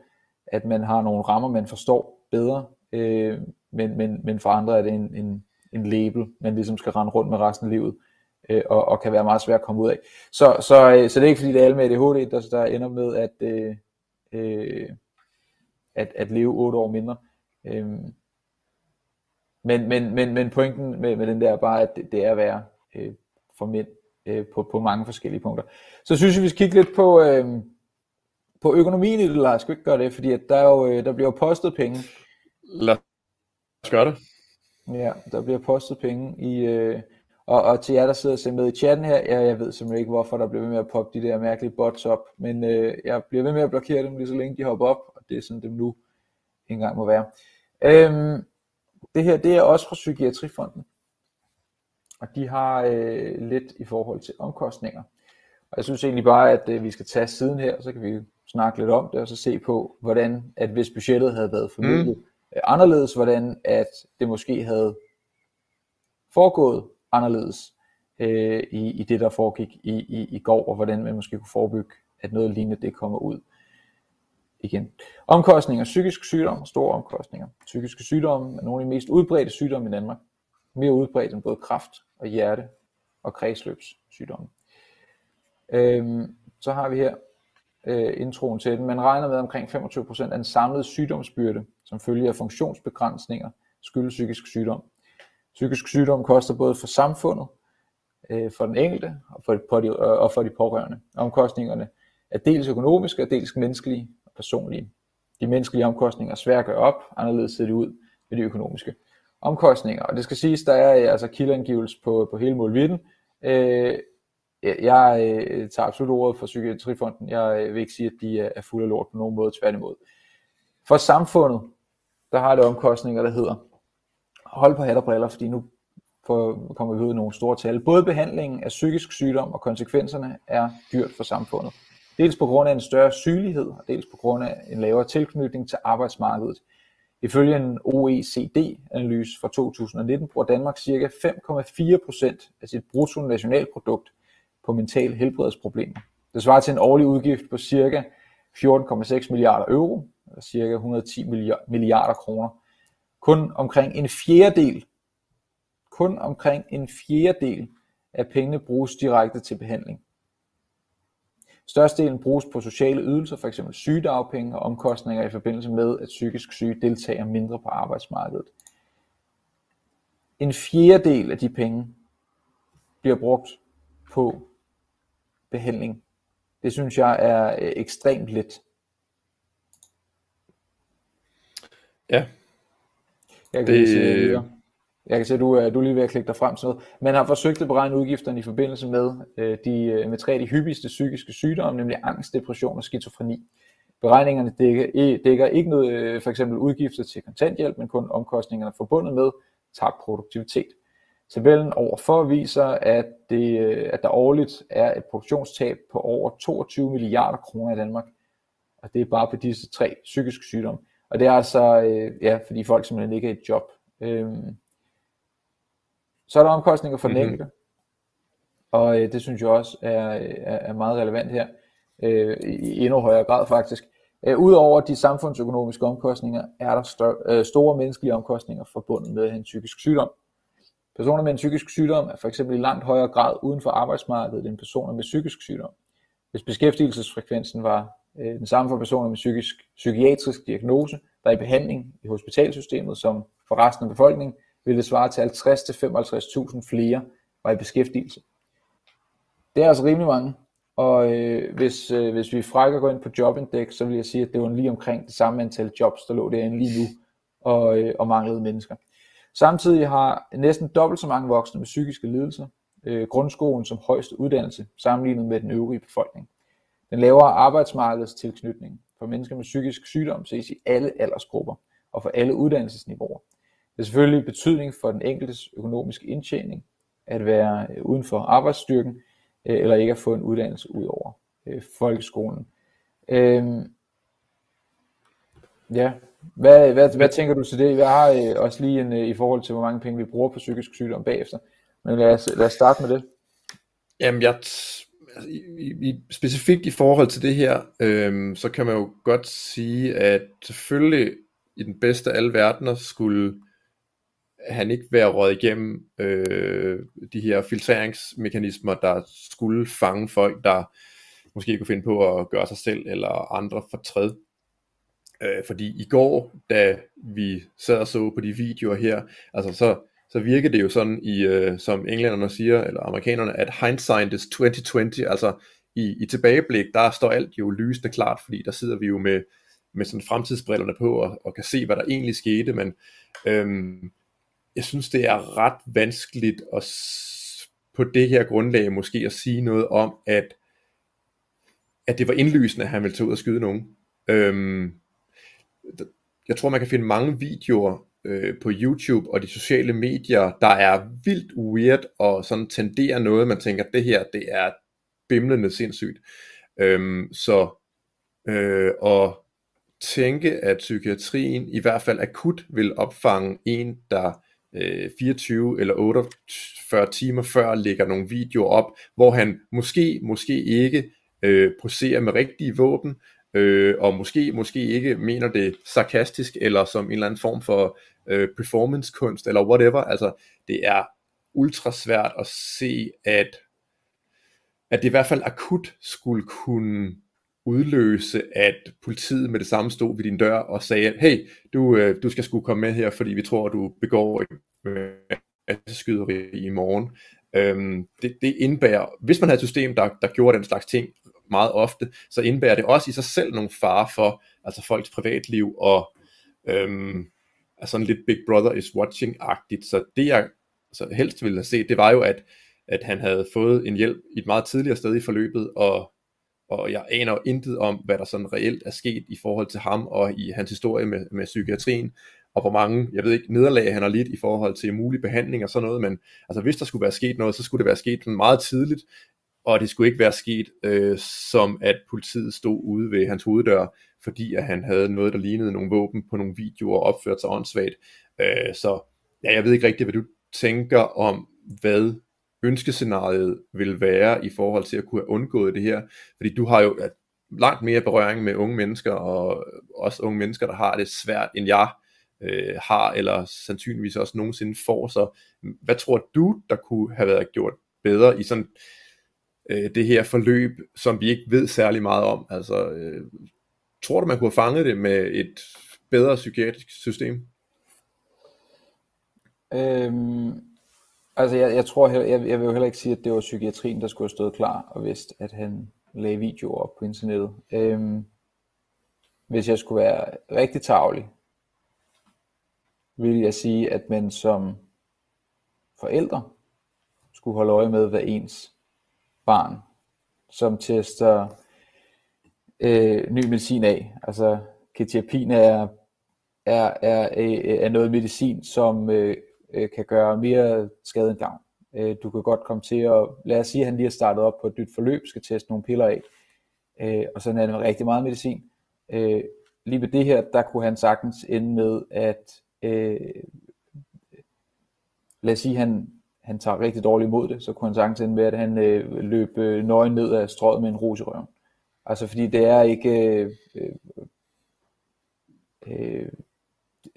Speaker 1: at man har nogle rammer, man forstår bedre, øh, men, men, men for andre er det en, en, en label, man ligesom skal rende rundt med resten af livet, øh, og, og kan være meget svært at komme ud af. Så, så, øh, så det er ikke fordi, det er alle med ADHD, der, der ender med at, øh, øh, at, at leve otte år mindre. Øh, men, men, men, men pointen med, med den der er bare, at det, det er værre øh, for mænd øh, på, på mange forskellige punkter. Så synes jeg, vi skal kigge lidt på, øh, på økonomien i det, Lars. Skal vi ikke gøre det? Fordi at der, er jo, øh, der bliver jo postet penge.
Speaker 2: Lad os gøre det.
Speaker 1: Ja, der bliver postet penge i... Øh, og, og til jer, der sidder og ser med i chatten her, jeg, jeg ved simpelthen ikke, hvorfor der bliver ved med at poppe de der mærkelige bots op, men øh, jeg bliver ved med at blokere dem lige så længe de hopper op, og det er sådan, det nu engang må være. Øhm, det her, det er også fra Psykiatrifonden og de har øh, lidt i forhold til omkostninger. Og jeg synes egentlig bare, at øh, vi skal tage siden her, og så kan vi snakke lidt om det, og så se på, hvordan, at hvis budgettet havde været formidlet mm. øh, anderledes, hvordan at det måske havde foregået anderledes øh, i, i det, der foregik i, i, i går, og hvordan man måske kunne forebygge, at noget lignende det kommer ud igen. Omkostninger, psykisk sygdom, store omkostninger. Psykiske sygdomme er nogle af de mest udbredte sygdomme i Danmark mere udbredt end både kræft og hjerte og kredsløbssygdomme. Øhm, så har vi her øh, introen til den. Man regner med omkring 25% af den samlede sygdomsbyrde, som følger af funktionsbegrænsninger, skyldes psykisk sygdom. Psykisk sygdom koster både for samfundet, øh, for den enkelte og for, de, og for de pårørende. Omkostningerne er dels økonomiske og dels menneskelige personlige. De menneskelige omkostninger er svære at gøre op, anderledes ser det ud med de økonomiske omkostninger. Og det skal siges, der er øh, altså kildeangivelse på, på hele målvidden. Øh, jeg øh, tager absolut ordet for Psykiatrifonden. Jeg øh, vil ikke sige, at de er fuld af lort på nogen måde, tværtimod. For samfundet, der har det omkostninger, der hedder, hold på hat og briller, fordi nu for, kommer vi ud i nogle store tal. Både behandlingen af psykisk sygdom og konsekvenserne er dyrt for samfundet. Dels på grund af en større sygelighed, og dels på grund af en lavere tilknytning til arbejdsmarkedet. Ifølge en OECD-analyse fra 2019 bruger Danmark ca. 5,4% af sit bruttonationalprodukt på mental helbredsproblemer. Det svarer til en årlig udgift på ca. 14,6 milliarder euro, eller ca. 110 milliarder kroner. Kun omkring en fjerdedel, kun omkring en fjerdedel af pengene bruges direkte til behandling. Størstedelen bruges på sociale ydelser, f.eks. sygedagpenge og omkostninger i forbindelse med, at psykisk syge deltager mindre på arbejdsmarkedet. En fjerdedel af de penge bliver brugt på behandling. Det synes jeg er øh, ekstremt lidt.
Speaker 2: Ja.
Speaker 1: Jeg kan det... sige jeg kan se, at du, du er lige ved at klikke dig frem til noget. Man har forsøgt at beregne udgifterne i forbindelse med, øh, de, øh, med tre af de hyppigste psykiske sygdomme, nemlig angst, depression og skizofreni. Beregningerne dækker, dækker ikke noget, øh, for eksempel udgifter til kontanthjælp, men kun omkostningerne forbundet med tabt produktivitet. Tabellen overfor viser, at, det, øh, at der årligt er et produktionstab på over 22 milliarder kroner i Danmark. Og det er bare på disse tre psykiske sygdomme. Og det er altså, ja, fordi folk simpelthen ikke er i et job. Øhm, så er der omkostninger for den mm-hmm. enkelte. Og øh, det synes jeg også er, er, er meget relevant her, øh, i endnu højere grad faktisk. Øh, Udover de samfundsøkonomiske omkostninger, er der stør, øh, store menneskelige omkostninger forbundet med en psykisk sygdom. Personer med en psykisk sygdom er for eksempel i langt højere grad uden for arbejdsmarkedet end personer med psykisk sygdom. Hvis beskæftigelsesfrekvensen var øh, den samme for personer med psykisk, psykiatrisk diagnose, der er i behandling i hospitalsystemet som for resten af befolkningen, vil det svare til 50-55.000 flere var i beskæftigelse. Det er altså rimelig mange, og øh, hvis, øh, hvis vi frækker går ind på Jobindex, så vil jeg sige, at det var lige omkring det samme antal jobs, der lå derinde lige nu, og, øh, og manglede mennesker. Samtidig har næsten dobbelt så mange voksne med psykiske lidelser øh, grundskolen som højeste uddannelse sammenlignet med den øvrige befolkning. Den lavere arbejdsmarkedstilknytning for mennesker med psykisk sygdom ses i alle aldersgrupper og for alle uddannelsesniveauer. Det er selvfølgelig betydning for den enkeltes økonomiske indtjening at være øh, uden for arbejdsstyrken øh, eller ikke at få en uddannelse ud over øh, folkeskolen. Øhm, ja, hvad, hvad, hvad tænker du til det? Jeg har øh, også lige en, øh, i forhold til, hvor mange penge vi bruger på psykisk sygdom bagefter. Men lad os, lad os starte med det.
Speaker 2: Jamen, jeg altså, i, i, specifikt i forhold til det her, øhm, så kan man jo godt sige, at selvfølgelig i den bedste af alle verdener skulle han ikke være røget igennem øh, de her filtreringsmekanismer, der skulle fange folk, der måske kunne finde på at gøre sig selv eller andre fortræd. Øh, fordi i går, da vi sad og så på de videoer her, altså så, så virker det jo sådan, i, øh, som englænderne siger, eller amerikanerne, at hindsight is 2020, altså i, i tilbageblik, der står alt jo lysende klart, fordi der sidder vi jo med, med sådan fremtidsbrillerne på, og, og kan se, hvad der egentlig skete, men øhm, jeg synes, det er ret vanskeligt at på det her grundlag måske at sige noget om, at, at det var indlysende, at han ville tage ud og skyde nogen. Øhm, jeg tror, man kan finde mange videoer øh, på YouTube og de sociale medier, der er vildt weird og sådan tenderer noget, man tænker, det her, det er bimlende sindssygt. Øhm, så øh, og tænke, at psykiatrien i hvert fald akut vil opfange en, der øh, 24 eller 48 timer før lægger nogle videoer op, hvor han måske, måske ikke øh, poserer med rigtige våben, øh, og måske, måske ikke mener det sarkastisk, eller som en eller anden form for øh, performancekunst, eller whatever, altså det er ultra svært at se, at, at det i hvert fald akut skulle kunne udløse, at politiet med det samme stod ved din dør og sagde, hey, du, øh, du skal skulle komme med her, fordi vi tror, du begår et skyderi i morgen. Øhm, det, det indbærer, hvis man havde et system, der, der gjorde den slags ting meget ofte, så indbærer det også i sig selv nogle fare for altså folks privatliv og øhm, altså sådan lidt Big Brother is watching-agtigt. Så det jeg så helst ville have set, det var jo, at, at han havde fået en hjælp i et meget tidligere sted i forløbet, og, og jeg aner intet om, hvad der sådan reelt er sket i forhold til ham og i hans historie med, med psykiatrien, og hvor mange, jeg ved ikke, nederlag han har lidt i forhold til mulig behandling og sådan noget, men altså hvis der skulle være sket noget, så skulle det være sket meget tidligt, og det skulle ikke være sket øh, som at politiet stod ude ved hans hoveddør, fordi at han havde noget, der lignede nogle våben på nogle videoer og opførte sig åndssvagt. Øh, så ja, jeg ved ikke rigtigt, hvad du tænker om, hvad ønskescenariet vil være i forhold til at kunne have undgået det her. Fordi du har jo langt mere berøring med unge mennesker, og også unge mennesker, der har det svært, end jeg øh, har, eller sandsynligvis også nogensinde får. Så hvad tror du, der kunne have været gjort bedre i sådan øh, det her forløb, som vi ikke ved særlig meget om? Altså, øh, tror du, man kunne have fanget det med et bedre psykiatrisk system?
Speaker 1: Øhm, altså jeg, jeg tror, jeg, jeg vil jo heller ikke sige, at det var psykiatrien, der skulle have stået klar og vidst, at han lagde videoer op på internettet. Øhm, hvis jeg skulle være rigtig tavlig, vil jeg sige, at man som forældre skulle holde øje med, hvad ens barn, som tester øh, ny medicin af. Altså ketiapin er, er, er, er noget medicin, som øh, øh, kan gøre mere skade end gavn. Øh, du kan godt komme til at, lad os sige, at han lige har startet op på et nyt forløb, skal teste nogle piller af, øh, og sådan er det med rigtig meget medicin. Øh, lige ved det her, der kunne han sagtens ende med, at øh, lad os sige, han, han tager rigtig dårligt imod det, så kunne han sagtens ende med, at han øh, løb øh, nøgen ned af strøget med en ros i røven. Altså fordi det er ikke øh, øh, øh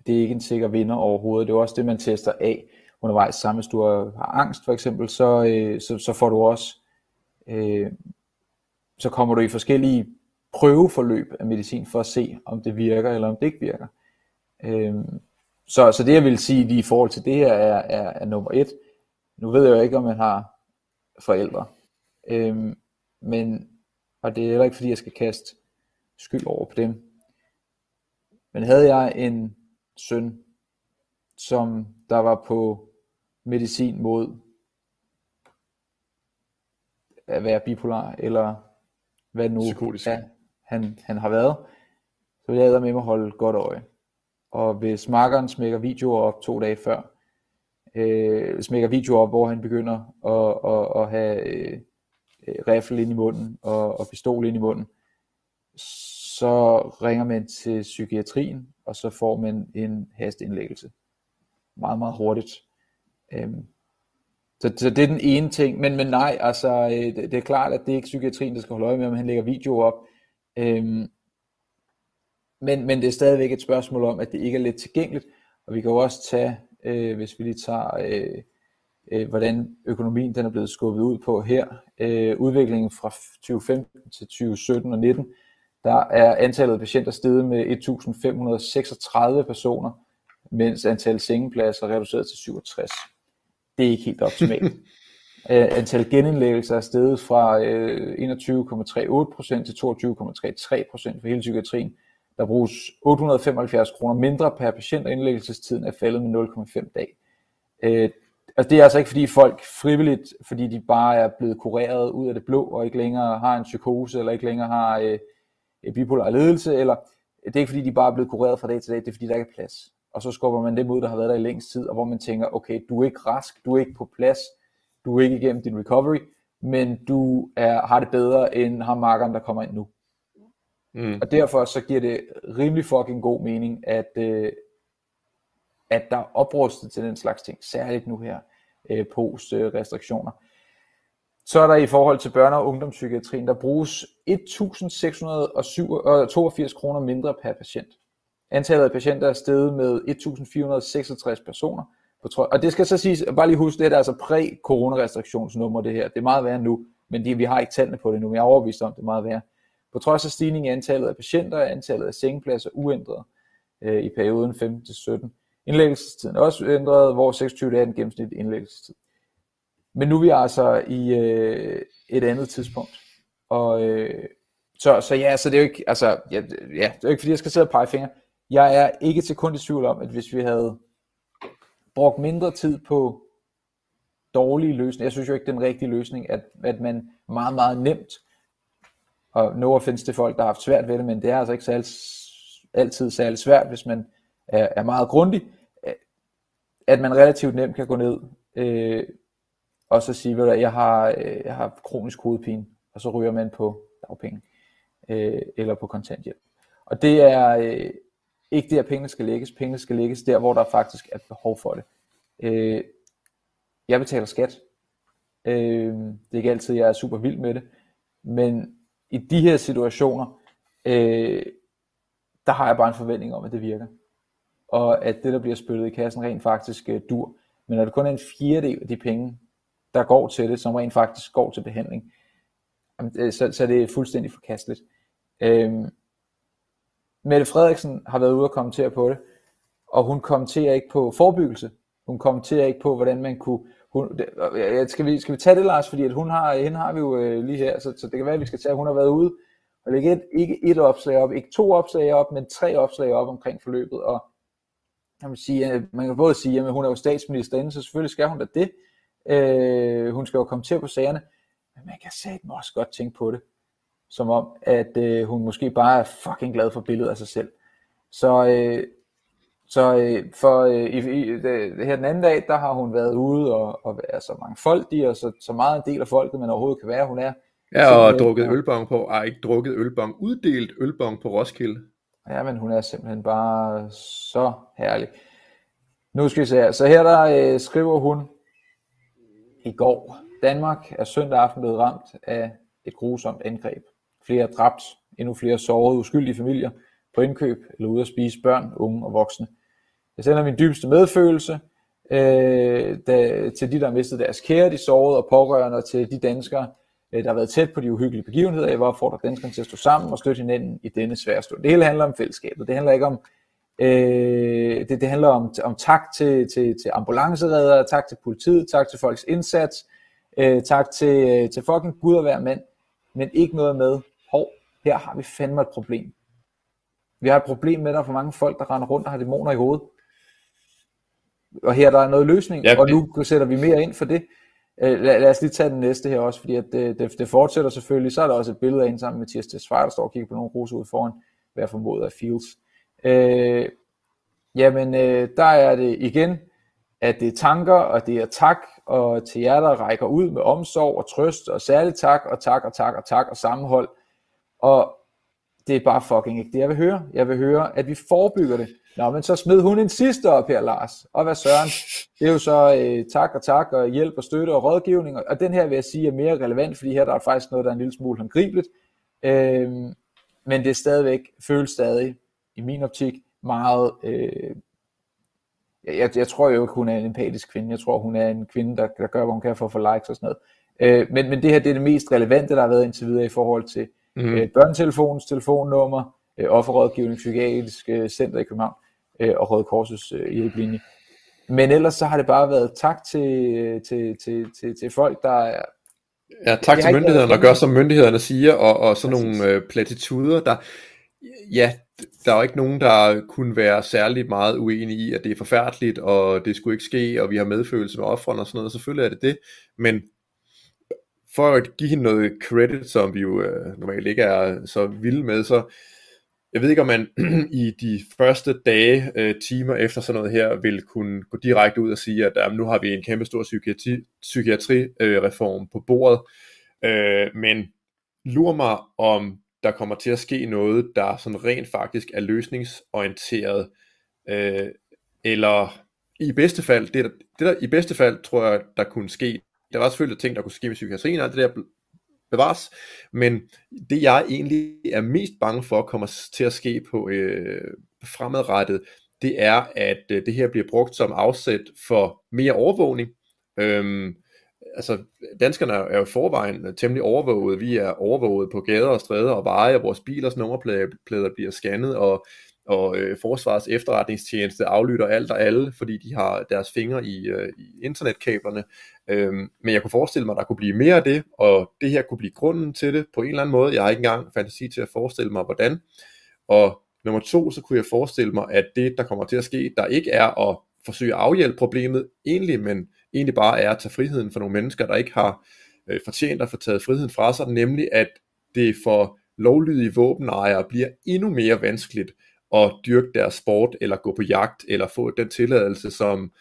Speaker 1: det er ikke en sikker vinder overhovedet. Det er også det, man tester af undervejs. Samme hvis du har angst for eksempel, så, øh, så, så får du også øh, så kommer du i forskellige prøveforløb af medicin for at se, om det virker eller om det ikke virker. Øh, så, så det jeg vil sige lige i forhold til det her er, er, er nummer et. Nu ved jeg jo ikke, om man har forældre. Øh, men, og det er heller ikke fordi, jeg skal kaste skyld over på dem. Men havde jeg en søn, som der var på medicin mod at være bipolar, eller hvad nu
Speaker 2: Psykotisk.
Speaker 1: ja, han, han har været, så vil jeg med mig holde godt øje. Og hvis markeren smækker videoer op to dage før, øh, smækker videoer op, hvor han begynder at, at, at have øh, riffel ind i munden og, og pistol ind i munden, så ringer man til psykiatrien, og så får man en hastindlæggelse. Meget, meget hurtigt. Øhm, så, så det er den ene ting. Men, men nej, altså, øh, det, det er klart, at det er ikke psykiatrien, der skal holde øje med, om han lægger video op. Øhm, men, men det er stadigvæk et spørgsmål om, at det ikke er let tilgængeligt. Og vi kan jo også tage, øh, hvis vi lige tager, øh, øh, hvordan økonomien den er blevet skubbet ud på her. Øh, udviklingen fra 2015 til 2017 og 19 der er antallet af patienter steget med 1.536 personer, mens antallet sengepladser er reduceret til 67. Det er ikke helt optimalt. uh, antallet genindlæggelser er steget fra uh, 21,38% til 22,33% for hele psykiatrien. Der bruges 875 kroner mindre per patient, og indlæggelsestiden er faldet med 0,5 dag. Uh, altså det er altså ikke fordi folk frivilligt, fordi de bare er blevet kureret ud af det blå, og ikke længere har en psykose, eller ikke længere har uh, bipolar ledelse, eller det er ikke fordi, de bare er blevet kureret fra dag til dag, det er fordi, der ikke er plads. Og så skubber man dem ud, der har været der i længst tid, og hvor man tænker, okay, du er ikke rask, du er ikke på plads, du er ikke igennem din recovery, men du er, har det bedre end ham markeren, der kommer ind nu. Mm. Og derfor så giver det rimelig fucking god mening, at, øh, at der er oprustet til den slags ting, særligt nu her, øh, post øh, restriktioner. Så er der i forhold til børne- og ungdomspsykiatrien, der bruges 1.682 kroner mindre per patient. Antallet af patienter er steget med 1.466 personer. Og det skal så siges, bare lige huske, det er altså præ-coronarestriktionsnummer det her. Det er meget værre nu, men de, vi har ikke tallene på det nu, men jeg er overbevist om, det er meget værre. På trods af stigningen i antallet af patienter, er antallet af sengepladser uændret øh, i perioden 15-17. Indlæggelsestiden er også ændret, hvor 26 dage er den gennemsnitlige indlæggelsestid. Men nu er vi altså i øh, et andet tidspunkt. Og øh, så, så ja, så det er jo ikke, altså, ja, ja, det er jo ikke fordi, jeg skal sidde og pege fingre. Jeg er ikke til kun i tvivl om, at hvis vi havde brugt mindre tid på dårlige løsninger, jeg synes jo ikke, det er den rigtige løsning, at, at man meget, meget nemt, og no offense til folk, der har haft svært ved det, men det er altså ikke særlig, altid særlig svært, hvis man er, er meget grundig, at man relativt nemt kan gå ned øh, og så sige, at jeg har, øh, jeg har kronisk hovedpine, og så ryger man på dagpenge øh, eller på kontanthjælp. Og det er øh, ikke der, pengene skal lægges. Pengene skal lægges der, hvor der faktisk er behov for det. Øh, jeg betaler skat. Øh, det er ikke altid, jeg er super vild med det. Men i de her situationer, øh, der har jeg bare en forventning om, at det virker. Og at det, der bliver spyttet i kassen, rent faktisk øh, dur. Men når det kun er en fjerdedel af de penge, der går til det, som rent faktisk går til behandling, så, så det er fuldstændig forkasteligt. Øhm, Mette Frederiksen har været ude og kommentere på det, og hun kommenterer ikke på forebyggelse. Hun kommenterer ikke på, hvordan man kunne... Hun, skal, vi, skal vi tage det, Lars? Fordi at hun har, hende har vi jo øh, lige her, så, så det kan være, at vi skal tage, at hun har været ude og lægge et, ikke et opslag op, ikke to opslag op, men tre opslag op omkring forløbet. Og jeg vil sige, man kan både sige, at hun er jo statsminister så selvfølgelig skal hun da det. Øh, hun skal jo komme til på sagerne, men man kan satme også godt tænke på det, som om, at øh, hun måske bare er fucking glad for billedet af sig selv. Så, øh, så øh, for øh, i, i, det, her den anden dag, der har hun været ude og, og været så mange folk i, og så, så meget en del af folket, man overhovedet kan være, hun er.
Speaker 2: Ja, og drukket ølbong på, ej, ikke drukket ølbong, uddelt ølbong på Roskilde.
Speaker 1: Ja, men hun er simpelthen bare så herlig. Nu skal vi se her. Så her der øh, skriver hun, i går. Danmark er søndag aften blevet ramt af et grusomt angreb. Flere dræbt, endnu flere sårede uskyldige familier på indkøb eller ude at spise børn, unge og voksne. Jeg sender min dybeste medfølelse øh, da, til de, der har mistet deres kære, de sårede og pårørende, og til de danskere, øh, der har været tæt på de uhyggelige begivenheder. Jeg vil opfordre danskerne til at stå sammen og støtte hinanden i denne svære stund. Det hele handler om fællesskabet. Det handler ikke om Øh, det, det handler om, om tak til, til, til ambulanceredere, tak til politiet, tak til folks indsats, øh, tak til, øh, til fucking Gud og hver mand, men ikke noget med, hov, her har vi fandme et problem. Vi har et problem med, at der er for mange folk, der render rundt og har dæmoner i hovedet. Og her der er noget løsning, ja, og nu sætter vi mere ind for det. Øh, lad, lad os lige tage den næste her også, fordi at det, det, det fortsætter selvfølgelig. Så er der også et billede af en sammen med Mathias Tesfaye, der står og kigger på nogle roser ud foran, hvad formodet af Fields. Øh, jamen, øh, der er det igen, at det er tanker, og det er tak, og til jer, der rækker ud med omsorg og trøst, og særligt tak, og tak, og tak, og tak, og sammenhold. Og det er bare fucking ikke det, jeg vil høre. Jeg vil høre, at vi forebygger det. Nå, men så smed hun en sidste op her, Lars. Og hvad søren? Det er jo så øh, tak og tak, og hjælp og støtte og rådgivning. Og den her vil jeg sige er mere relevant, fordi her der er faktisk noget, der er en lille smule håndgribeligt. Øh, men det er stadigvæk, føles stadig i min optik meget... Øh, jeg, jeg tror jo ikke, hun er en empatisk kvinde. Jeg tror, hun er en kvinde, der, der gør, hvad hun kan for at få likes og sådan noget. Øh, men, men det her det er det mest relevante, der har været indtil videre i forhold til mm. øh, børnetelefonens telefonnummer, øh, offerrådgivning, psykiatrisk øh, center i København øh, og Røde Korsets øh, hjælpelinje. Men ellers så har det bare været tak til, til, til, til, til folk, der er...
Speaker 2: Ja, tak til myndighederne, der gør som myndighederne siger, og, og sådan Præcis. nogle øh, platituder, der ja, der er jo ikke nogen, der kunne være særlig meget uenige i, at det er forfærdeligt, og det skulle ikke ske, og vi har medfølelse med offrene og sådan noget, selvfølgelig er det det, men for at give hende noget credit, som vi jo øh, normalt ikke er så vilde med, så jeg ved ikke, om man i de første dage, øh, timer efter sådan noget her, vil kunne gå direkte ud og sige, at jamen, nu har vi en kæmpe stor psykiatri, psykiatrireform øh, på bordet, øh, men lurer mig, om der kommer til at ske noget, der sådan rent faktisk er løsningsorienteret, øh, eller i bedste fald, det, der, det der i bedste fald, tror jeg, der kunne ske, der var selvfølgelig ting, der kunne ske med psykiatrien, og det der bevares, men det jeg egentlig er mest bange for, kommer til at ske på øh, fremadrettet, det er, at øh, det her bliver brugt som afsæt for mere overvågning. Øhm, altså, danskerne er jo i forvejen temmelig overvåget. Vi er overvåget på gader og stræder og veje, og vores bilers nummerplader bliver scannet, og, og øh, Forsvarets efterretningstjeneste aflytter alt og alle, fordi de har deres fingre i, øh, i internetkablerne. Øhm, men jeg kunne forestille mig, at der kunne blive mere af det, og det her kunne blive grunden til det på en eller anden måde. Jeg har ikke engang fantasi til at forestille mig, hvordan. Og nummer to, så kunne jeg forestille mig, at det, der kommer til at ske, der ikke er at forsøge at afhjælpe problemet egentlig, men egentlig bare er at tage friheden for nogle mennesker, der ikke har øh, fortjent at få taget friheden fra sig, nemlig at det for lovlydige våbenejere bliver endnu mere vanskeligt at dyrke deres sport, eller gå på jagt, eller få den tilladelse, som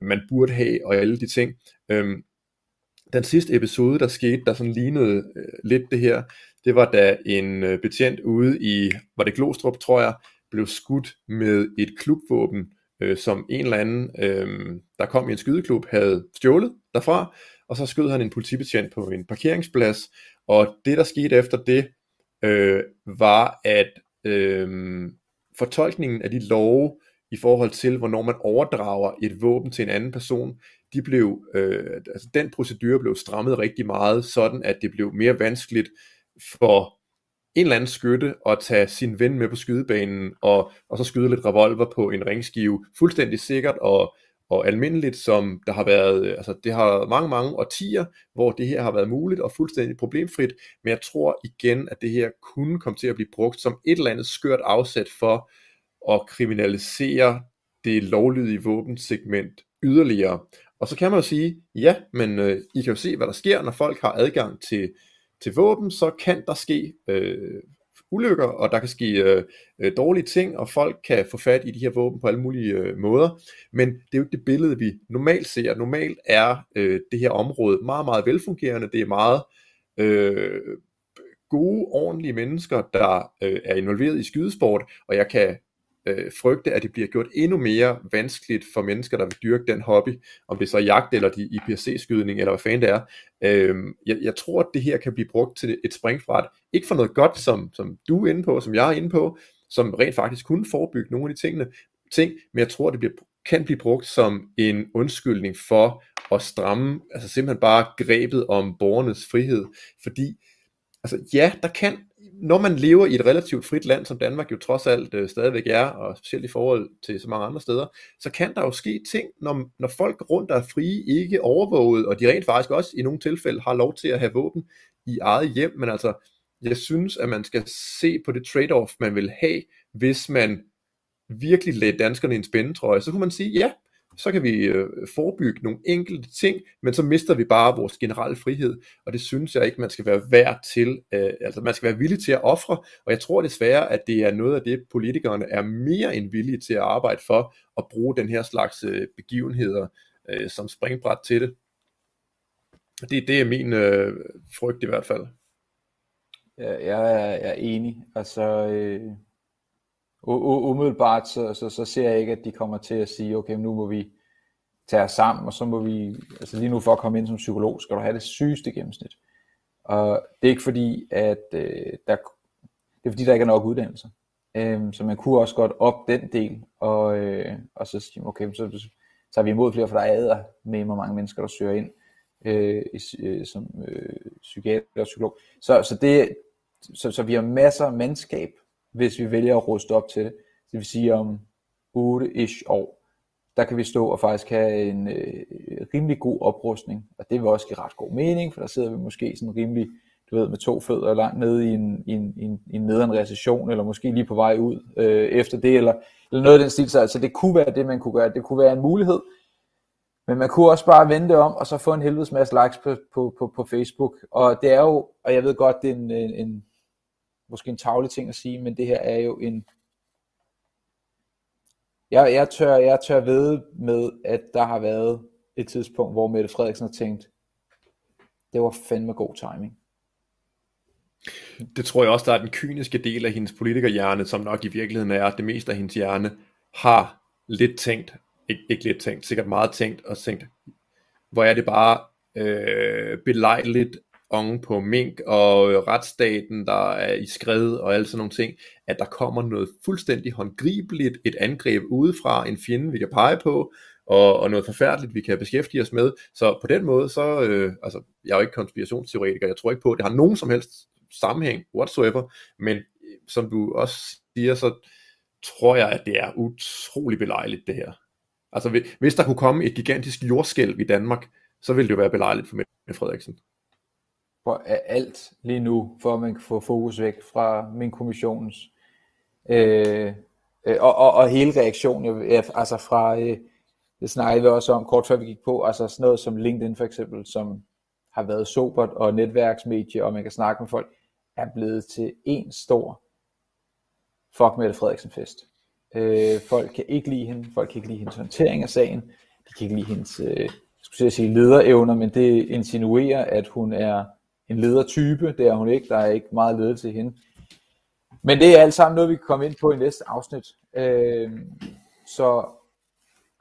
Speaker 2: man burde have, og alle de ting. Øhm, den sidste episode, der skete, der sådan lignede øh, lidt det her, det var da en øh, betjent ude i, var det Glostrup, tror jeg, blev skudt med et klubvåben, øh, som en eller anden, øh, der kom i en skydeklub, havde stjålet derfra, og så skød han en politibetjent på en parkeringsplads, og det der skete efter det, øh, var at øh, fortolkningen af de love i forhold til, hvornår man overdrager et våben til en anden person, de blev, øh, altså den procedure blev strammet rigtig meget, sådan at det blev mere vanskeligt for en eller anden skytte og tage sin ven med på skydebanen, og, og så skyde lidt revolver på en ringskive, fuldstændig sikkert og, og almindeligt, som der har været, øh, altså det har mange, mange årtier, hvor det her har været muligt og fuldstændig problemfrit, men jeg tror igen, at det her kunne komme til at blive brugt som et eller andet skørt afsæt for at kriminalisere det lovlydige våbensegment yderligere. Og så kan man jo sige, ja, men øh, I kan jo se, hvad der sker, når folk har adgang til til våben, så kan der ske øh, ulykker, og der kan ske øh, øh, dårlige ting, og folk kan få fat i de her våben på alle mulige øh, måder. Men det er jo ikke det billede, vi normalt ser. Normalt er øh, det her område meget, meget velfungerende. Det er meget øh, gode, ordentlige mennesker, der øh, er involveret i skydesport, og jeg kan øh, frygte, at det bliver gjort endnu mere vanskeligt for mennesker, der vil dyrke den hobby, om det er så jagt eller de IPC-skydning, eller hvad fanden det er. Øh, jeg, jeg tror, at det her kan blive brugt til et springfart, ikke for noget godt, som, som du er inde på, som jeg er inde på, som rent faktisk kunne forebygge nogle af de tingene, ting, men jeg tror, det bliver, kan blive brugt som en undskyldning for at stramme, altså simpelthen bare grebet om borgernes frihed, fordi altså ja, der kan når man lever i et relativt frit land, som Danmark jo trods alt øh, stadigvæk er, og specielt i forhold til så mange andre steder, så kan der jo ske ting, når, når folk rundt der er frie, ikke overvåget, og de rent faktisk også i nogle tilfælde har lov til at have våben i eget hjem, men altså, jeg synes, at man skal se på det trade-off, man vil have, hvis man virkelig lagde danskerne i en spændetrøje, så kunne man sige, ja, så kan vi øh, forebygge nogle enkelte ting, men så mister vi bare vores generelle frihed, og det synes jeg ikke, man skal være værd til, øh, altså man skal være villig til at ofre, og jeg tror desværre, at det er noget af det, politikerne er mere end villige til at arbejde for, at bruge den her slags øh, begivenheder øh, som springbræt til det. Det, det er min øh, frygt i hvert fald.
Speaker 1: Ja, jeg, er, jeg er enig. Altså, øh, umiddelbart så, så, så ser jeg ikke, at de kommer til at sige, okay, nu må vi tage os sammen, og så må vi, altså lige nu for at komme ind som psykolog, skal du have det sygeste gennemsnit. Og det er ikke fordi, at øh, der, det er fordi, der ikke er nok uddannelser. Øhm, så man kunne også godt op den del, og, øh, og så sige, okay, så, så tager vi imod flere, for der er med, hvor mange mennesker, der søger ind øh, øh, som øh, psykiater og psykolog. Så, så, det, så, så vi har masser af mandskab hvis vi vælger at ruste op til det. Det vil sige om 8-ish år, der kan vi stå og faktisk have en øh, rimelig god oprustning, og det vil også give ret god mening, for der sidder vi måske sådan rimelig, du ved, med to fødder langt nede i en, i en, i en, i en nederen recession, eller måske lige på vej ud øh, efter det, eller, eller noget af den stil. Så altså, det kunne være det, man kunne gøre. Det kunne være en mulighed, men man kunne også bare vente om, og så få en helvedes masse likes på, på, på, på Facebook. Og det er jo, og jeg ved godt, det er en, en, en måske en tavlig ting at sige, men det her er jo en, jeg, jeg, tør, jeg tør ved med, at der har været et tidspunkt, hvor Mette Frederiksen har tænkt, det var fandme god timing.
Speaker 2: Det tror jeg også, der er den kyniske del af hendes politikerhjerne, som nok i virkeligheden er, at det meste af hendes hjerne har lidt tænkt, ikke, ikke lidt tænkt, sikkert meget tænkt, og tænkt, hvor er det bare øh, belejligt, oven på mink og øh, retsstaten, der er i skred og alle sådan nogle ting, at der kommer noget fuldstændig håndgribeligt, et angreb udefra, en fjende, vi kan pege på, og, og noget forfærdeligt, vi kan beskæftige os med. Så på den måde, så, øh, altså, jeg er jo ikke konspirationsteoretiker, jeg tror ikke på, at det har nogen som helst sammenhæng, whatsoever, men øh, som du også siger, så tror jeg, at det er utrolig belejligt det her. Altså hvis der kunne komme et gigantisk jordskælv i Danmark, så ville det jo være belejligt for Mette Frederiksen
Speaker 1: for alt lige nu, for at man kan få fokus væk fra min kommissionens øh, øh, og, og, og hele reaktionen, altså fra, øh, det snakkede vi også om kort før vi gik på, altså sådan noget som LinkedIn for eksempel, som har været sobert og netværksmedie, og man kan snakke med folk, er blevet til en stor fuck Mette Frederiksen fest. Øh, folk kan ikke lide hende, folk kan ikke lide hendes håndtering af sagen, de kan ikke lide hendes, øh, skulle jeg sige lederevner, men det insinuerer, at hun er en ledertype, det er hun ikke, der er ikke meget ledelse i hende. Men det er alt sammen noget, vi kan komme ind på i næste afsnit. Øh, så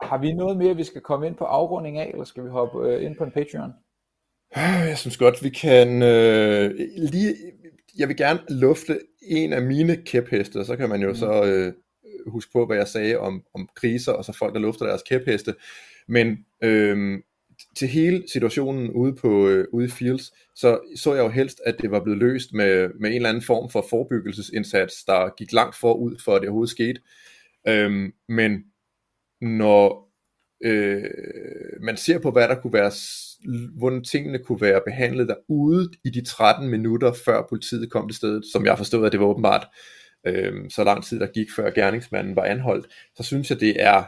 Speaker 1: har vi noget mere, vi skal komme ind på afrunding af, eller skal vi hoppe øh, ind på en Patreon?
Speaker 2: Jeg synes godt, vi kan øh, lige, jeg vil gerne lufte en af mine kæpheste, og så kan man jo mm. så øh, huske på, hvad jeg sagde om, om kriser, og så folk, der lufter deres kæpheste. Men øh, til hele situationen ude på øh, ude i Fields, så så jeg jo helst, at det var blevet løst med, med en eller anden form for forebyggelsesindsats, der gik langt forud for, at det overhovedet skete. Øhm, men når øh, man ser på, hvad der kunne være, hvordan tingene kunne være behandlet derude i de 13 minutter, før politiet kom til stedet, som jeg forstod, at det var åbenbart øh, så lang tid, der gik, før gerningsmanden var anholdt, så synes jeg, det er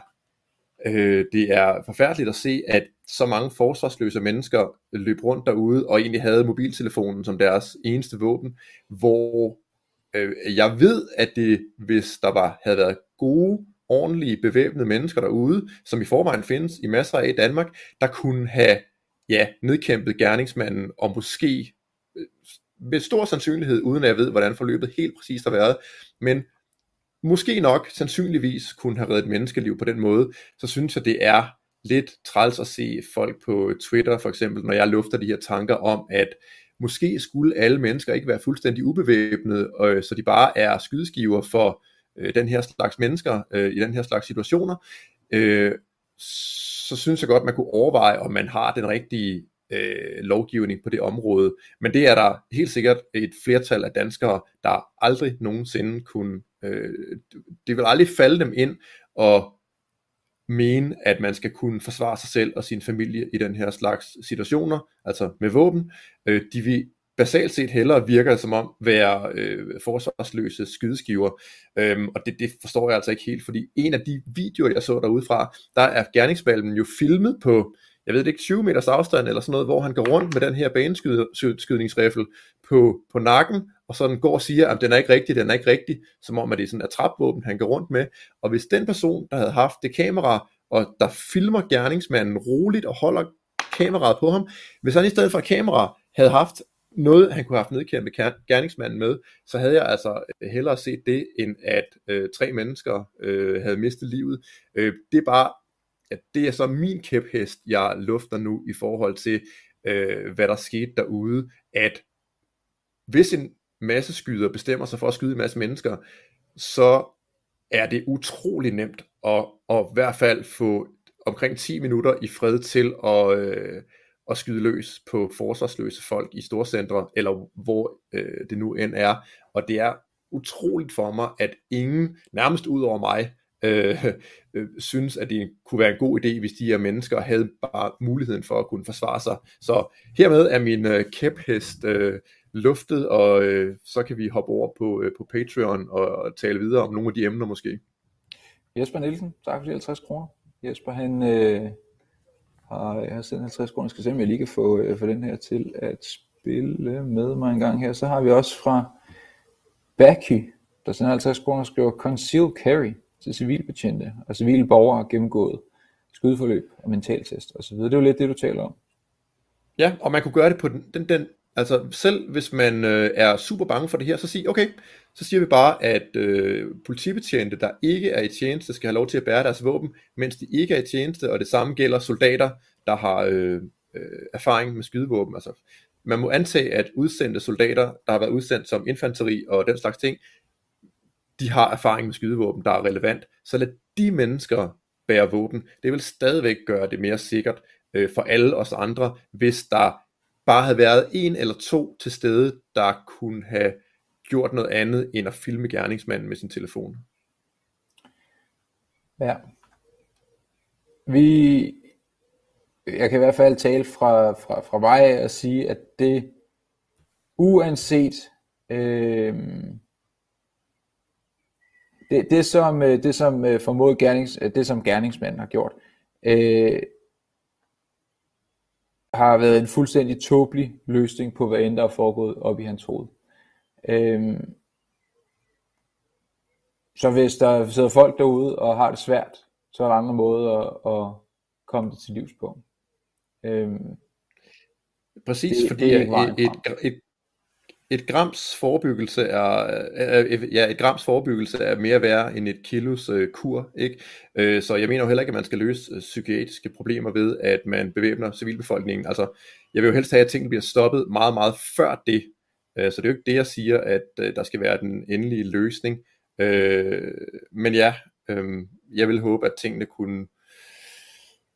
Speaker 2: Øh, det er forfærdeligt at se, at så mange forsvarsløse mennesker løb rundt derude og egentlig havde mobiltelefonen som deres eneste våben, hvor øh, jeg ved, at det, hvis der var, havde været gode, ordentlige, bevæbnede mennesker derude, som i forvejen findes i masser af i Danmark, der kunne have ja, nedkæmpet gerningsmanden og måske øh, med stor sandsynlighed, uden at jeg ved, hvordan forløbet helt præcist har været, men måske nok sandsynligvis kunne have reddet menneskeliv på den måde, så synes jeg, det er lidt træls at se folk på Twitter for eksempel, når jeg lufter de her tanker om, at måske skulle alle mennesker ikke være fuldstændig ubevæbnede, øh, så de bare er skydeskiver for øh, den her slags mennesker øh, i den her slags situationer, øh, så synes jeg godt, man kunne overveje, om man har den rigtige øh, lovgivning på det område. Men det er der helt sikkert et flertal af danskere, der aldrig nogensinde kunne, øh, det vil aldrig falde dem ind og mene, at man skal kunne forsvare sig selv og sin familie i den her slags situationer, altså med våben. Øh, de vil basalt set hellere virker som om være øh, forsvarsløse skydeskiver, øhm, og det, det forstår jeg altså ikke helt, fordi en af de videoer, jeg så derudefra, der er gerningsballen jo filmet på, jeg ved det ikke, 20 meters afstand eller sådan noget, hvor han går rundt med den her baneskydningsriffel på, på nakken, og så den går og siger, at den er ikke rigtig, den er ikke rigtig, som om at det er sådan et trapvåben, han går rundt med. Og hvis den person, der havde haft det kamera, og der filmer gerningsmanden roligt og holder kameraet på ham, hvis han i stedet for kamera havde haft noget, han kunne have haft nedkæmpet gerningsmanden med, så havde jeg altså øh, hellere set det, end at øh, tre mennesker øh, havde mistet livet. Øh, det er bare, at det er så min kæphest, jeg lufter nu i forhold til, øh, hvad der skete derude, at hvis en masse skyder bestemmer sig for at skyde en masse mennesker, så er det utrolig nemt at, at i hvert fald få omkring 10 minutter i fred til at, øh, at skyde løs på forsvarsløse folk i storcentre, eller hvor øh, det nu end er. Og det er utroligt for mig, at ingen, nærmest ud over mig, øh, øh, synes, at det kunne være en god idé, hvis de her mennesker havde bare muligheden for at kunne forsvare sig. Så hermed er min øh, kæphest øh, luftet, og øh, så kan vi hoppe over på, øh, på Patreon og, og tale videre om nogle af de emner måske.
Speaker 1: Jesper Nielsen, tak for de 50 kroner. Jesper, han øh, har, har sendt 50 kroner. Jeg skal se, om jeg lige kan få, øh, få den her til at spille med mig en gang her. Så har vi også fra Backy, der sender 50 kroner, skriver Conceal Carry til civilbetjente og civile borgere gennemgået skudforløb og mentaltest osv. Det er jo lidt det, du taler om.
Speaker 2: Ja, og man kunne gøre det på den, den, den Altså selv hvis man øh, er super bange for det her, så sig, okay, så siger vi bare, at øh, politibetjente, der ikke er i tjeneste, skal have lov til at bære deres våben, mens de ikke er i tjeneste, og det samme gælder soldater, der har øh, øh, erfaring med skydevåben. Altså, man må antage, at udsendte soldater, der har været udsendt som infanteri og den slags ting, de har erfaring med skydevåben, der er relevant. Så lad de mennesker bære våben. Det vil stadigvæk gøre det mere sikkert øh, for alle os andre, hvis der bare havde været en eller to til stede, der kunne have gjort noget andet, end at filme gerningsmanden med sin telefon.
Speaker 1: Ja. Vi, jeg kan i hvert fald tale fra, fra, fra mig og sige, at det uanset øh, det, det, som, øh, det som øh, formodet gernings, øh, det som gerningsmanden har gjort, øh, har været en fuldstændig tåbelig løsning på, hvad end der er foregået op i hans hoved. Øhm, så hvis der sidder folk derude og har det svært, så er der andre måder at, at komme det til livs på. Øhm,
Speaker 2: Præcis, det, fordi det er et, et, et, et grams forebyggelse er, ja, et grams forebyggelse er mere værd end et kilos øh, kur, ikke? Øh, så jeg mener jo heller ikke, at man skal løse øh, psykiatriske problemer ved, at man bevæbner civilbefolkningen. Altså, jeg vil jo helst have, at tingene bliver stoppet meget, meget før det. Øh, så det er jo ikke det, jeg siger, at øh, der skal være den endelige løsning. Øh, men ja, øh, jeg vil håbe, at tingene kunne,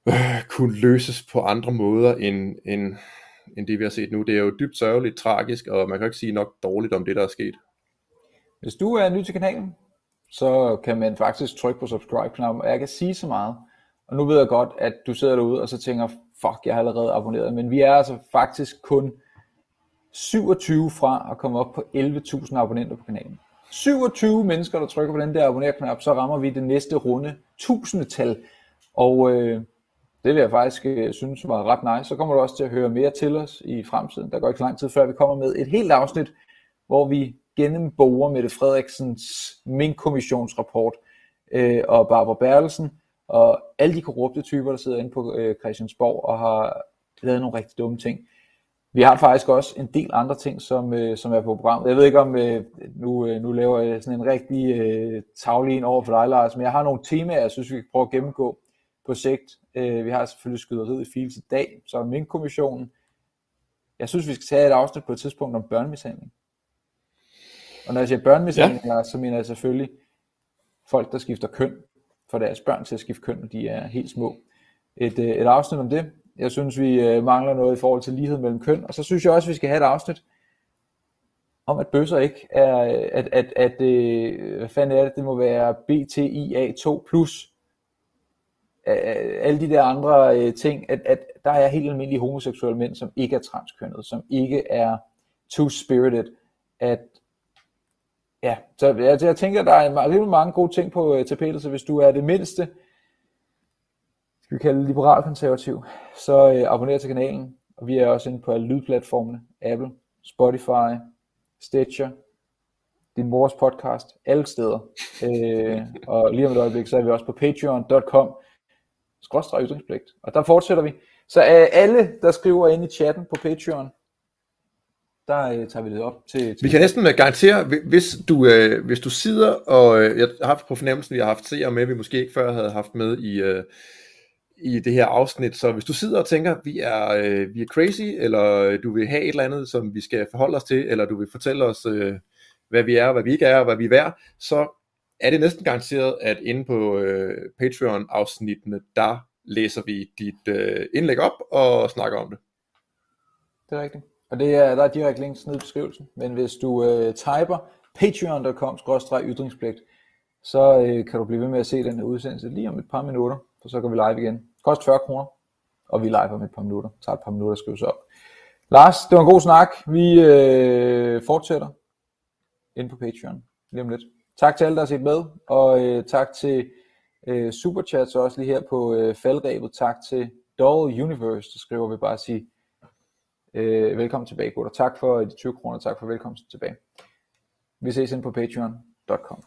Speaker 2: øh, kunne løses på andre måder end, end end det vi har set nu. Det er jo dybt sørgeligt, tragisk, og man kan ikke sige nok dårligt om det, der er sket.
Speaker 1: Hvis du er ny til kanalen, så kan man faktisk trykke på subscribe-knappen, og jeg kan sige så meget. Og nu ved jeg godt, at du sidder derude og så tænker, fuck, jeg har allerede abonneret, men vi er altså faktisk kun 27 fra at komme op på 11.000 abonnenter på kanalen. 27 mennesker, der trykker på den der abonner-knap, så rammer vi det næste runde tusindetal. Og øh, det vil jeg faktisk øh, synes var ret nice. Så kommer du også til at høre mere til os i fremtiden. Der går ikke lang tid før vi kommer med et helt afsnit, hvor vi gennemborer Mette Frederiksens Mink-kommissionsrapport øh, og Barbara Bertelsen og alle de korrupte typer, der sidder inde på øh, Christiansborg og har lavet nogle rigtig dumme ting. Vi har faktisk også en del andre ting, som, øh, som er på programmet. Jeg ved ikke om, øh, nu, øh, nu laver jeg sådan en rigtig øh, tavlig over for dig, Lars, men jeg har nogle temaer, jeg synes, vi kan prøve at gennemgå på sigt. Øh, vi har selvfølgelig skyderiet i Fields i dag, så min kommissionen. Jeg synes, vi skal tage et afsnit på et tidspunkt om børnemishandling. Og når jeg siger børnemishandling, ja. så mener jeg selvfølgelig folk, der skifter køn, for deres børn til at skifte køn, når de er helt små. Et, øh, et afsnit om det. Jeg synes, vi øh, mangler noget i forhold til lighed mellem køn. Og så synes jeg også, at vi skal have et afsnit om, at bøsser ikke er, at, at, at øh, hvad fanden er det, det må være BTIA2+, plus alle de der andre øh, ting, at, at der er helt almindelige homoseksuelle mænd, som ikke er transkønnet, som ikke er two-spirited, at ja, så jeg, jeg tænker, der er rigtig mange gode ting på øh, tapetet, så hvis du er det mindste, skal vi kalde liberal-konservativ, så øh, abonner til kanalen, og vi er også inde på alle lydplatformene, Apple, Spotify, Stitcher, din mors podcast, alle steder. Øh, og lige om et øjeblik, så er vi også på patreon.com, skråstrej ytringspligt. Og der fortsætter vi. Så uh, alle, der skriver ind i chatten på Patreon, der uh, tager vi det op til, til...
Speaker 2: Vi kan næsten øh, garantere, hvis du, uh, hvis du sidder, og uh, jeg har haft på fornemmelsen, vi har haft seere med, vi måske ikke før havde haft med i, uh, i det her afsnit, så hvis du sidder og tænker, vi er, øh, vi er crazy, eller du vil have et eller andet, som vi skal forholde os til, eller du vil fortælle os, øh, hvad vi er, hvad vi ikke er, og hvad vi er værd, så er det næsten garanteret, at inde på øh, Patreon-afsnittene, der læser vi dit øh, indlæg op og snakker om det.
Speaker 1: Det er rigtigt. Og det er, der er direkte links ned i beskrivelsen. Men hvis du øh, typer patreon.com-ytringspligt, så øh, kan du blive ved med at se den her udsendelse lige om et par minutter, for så går vi live igen. Kost 40 kroner, og vi er live om et par minutter. Det tager et par minutter at skrive sig op. Lars, det var en god snak. Vi øh, fortsætter ind på Patreon lige om lidt. Tak til alle, der har set med, og øh, tak til øh, Superchats også lige her på øh, faldrebet. Tak til Doll Universe, der skriver vi bare at sige, Øh, velkommen tilbage, gutter. Tak for de 20 kroner, tak for velkomsten tilbage. Vi ses ind på patreon.com.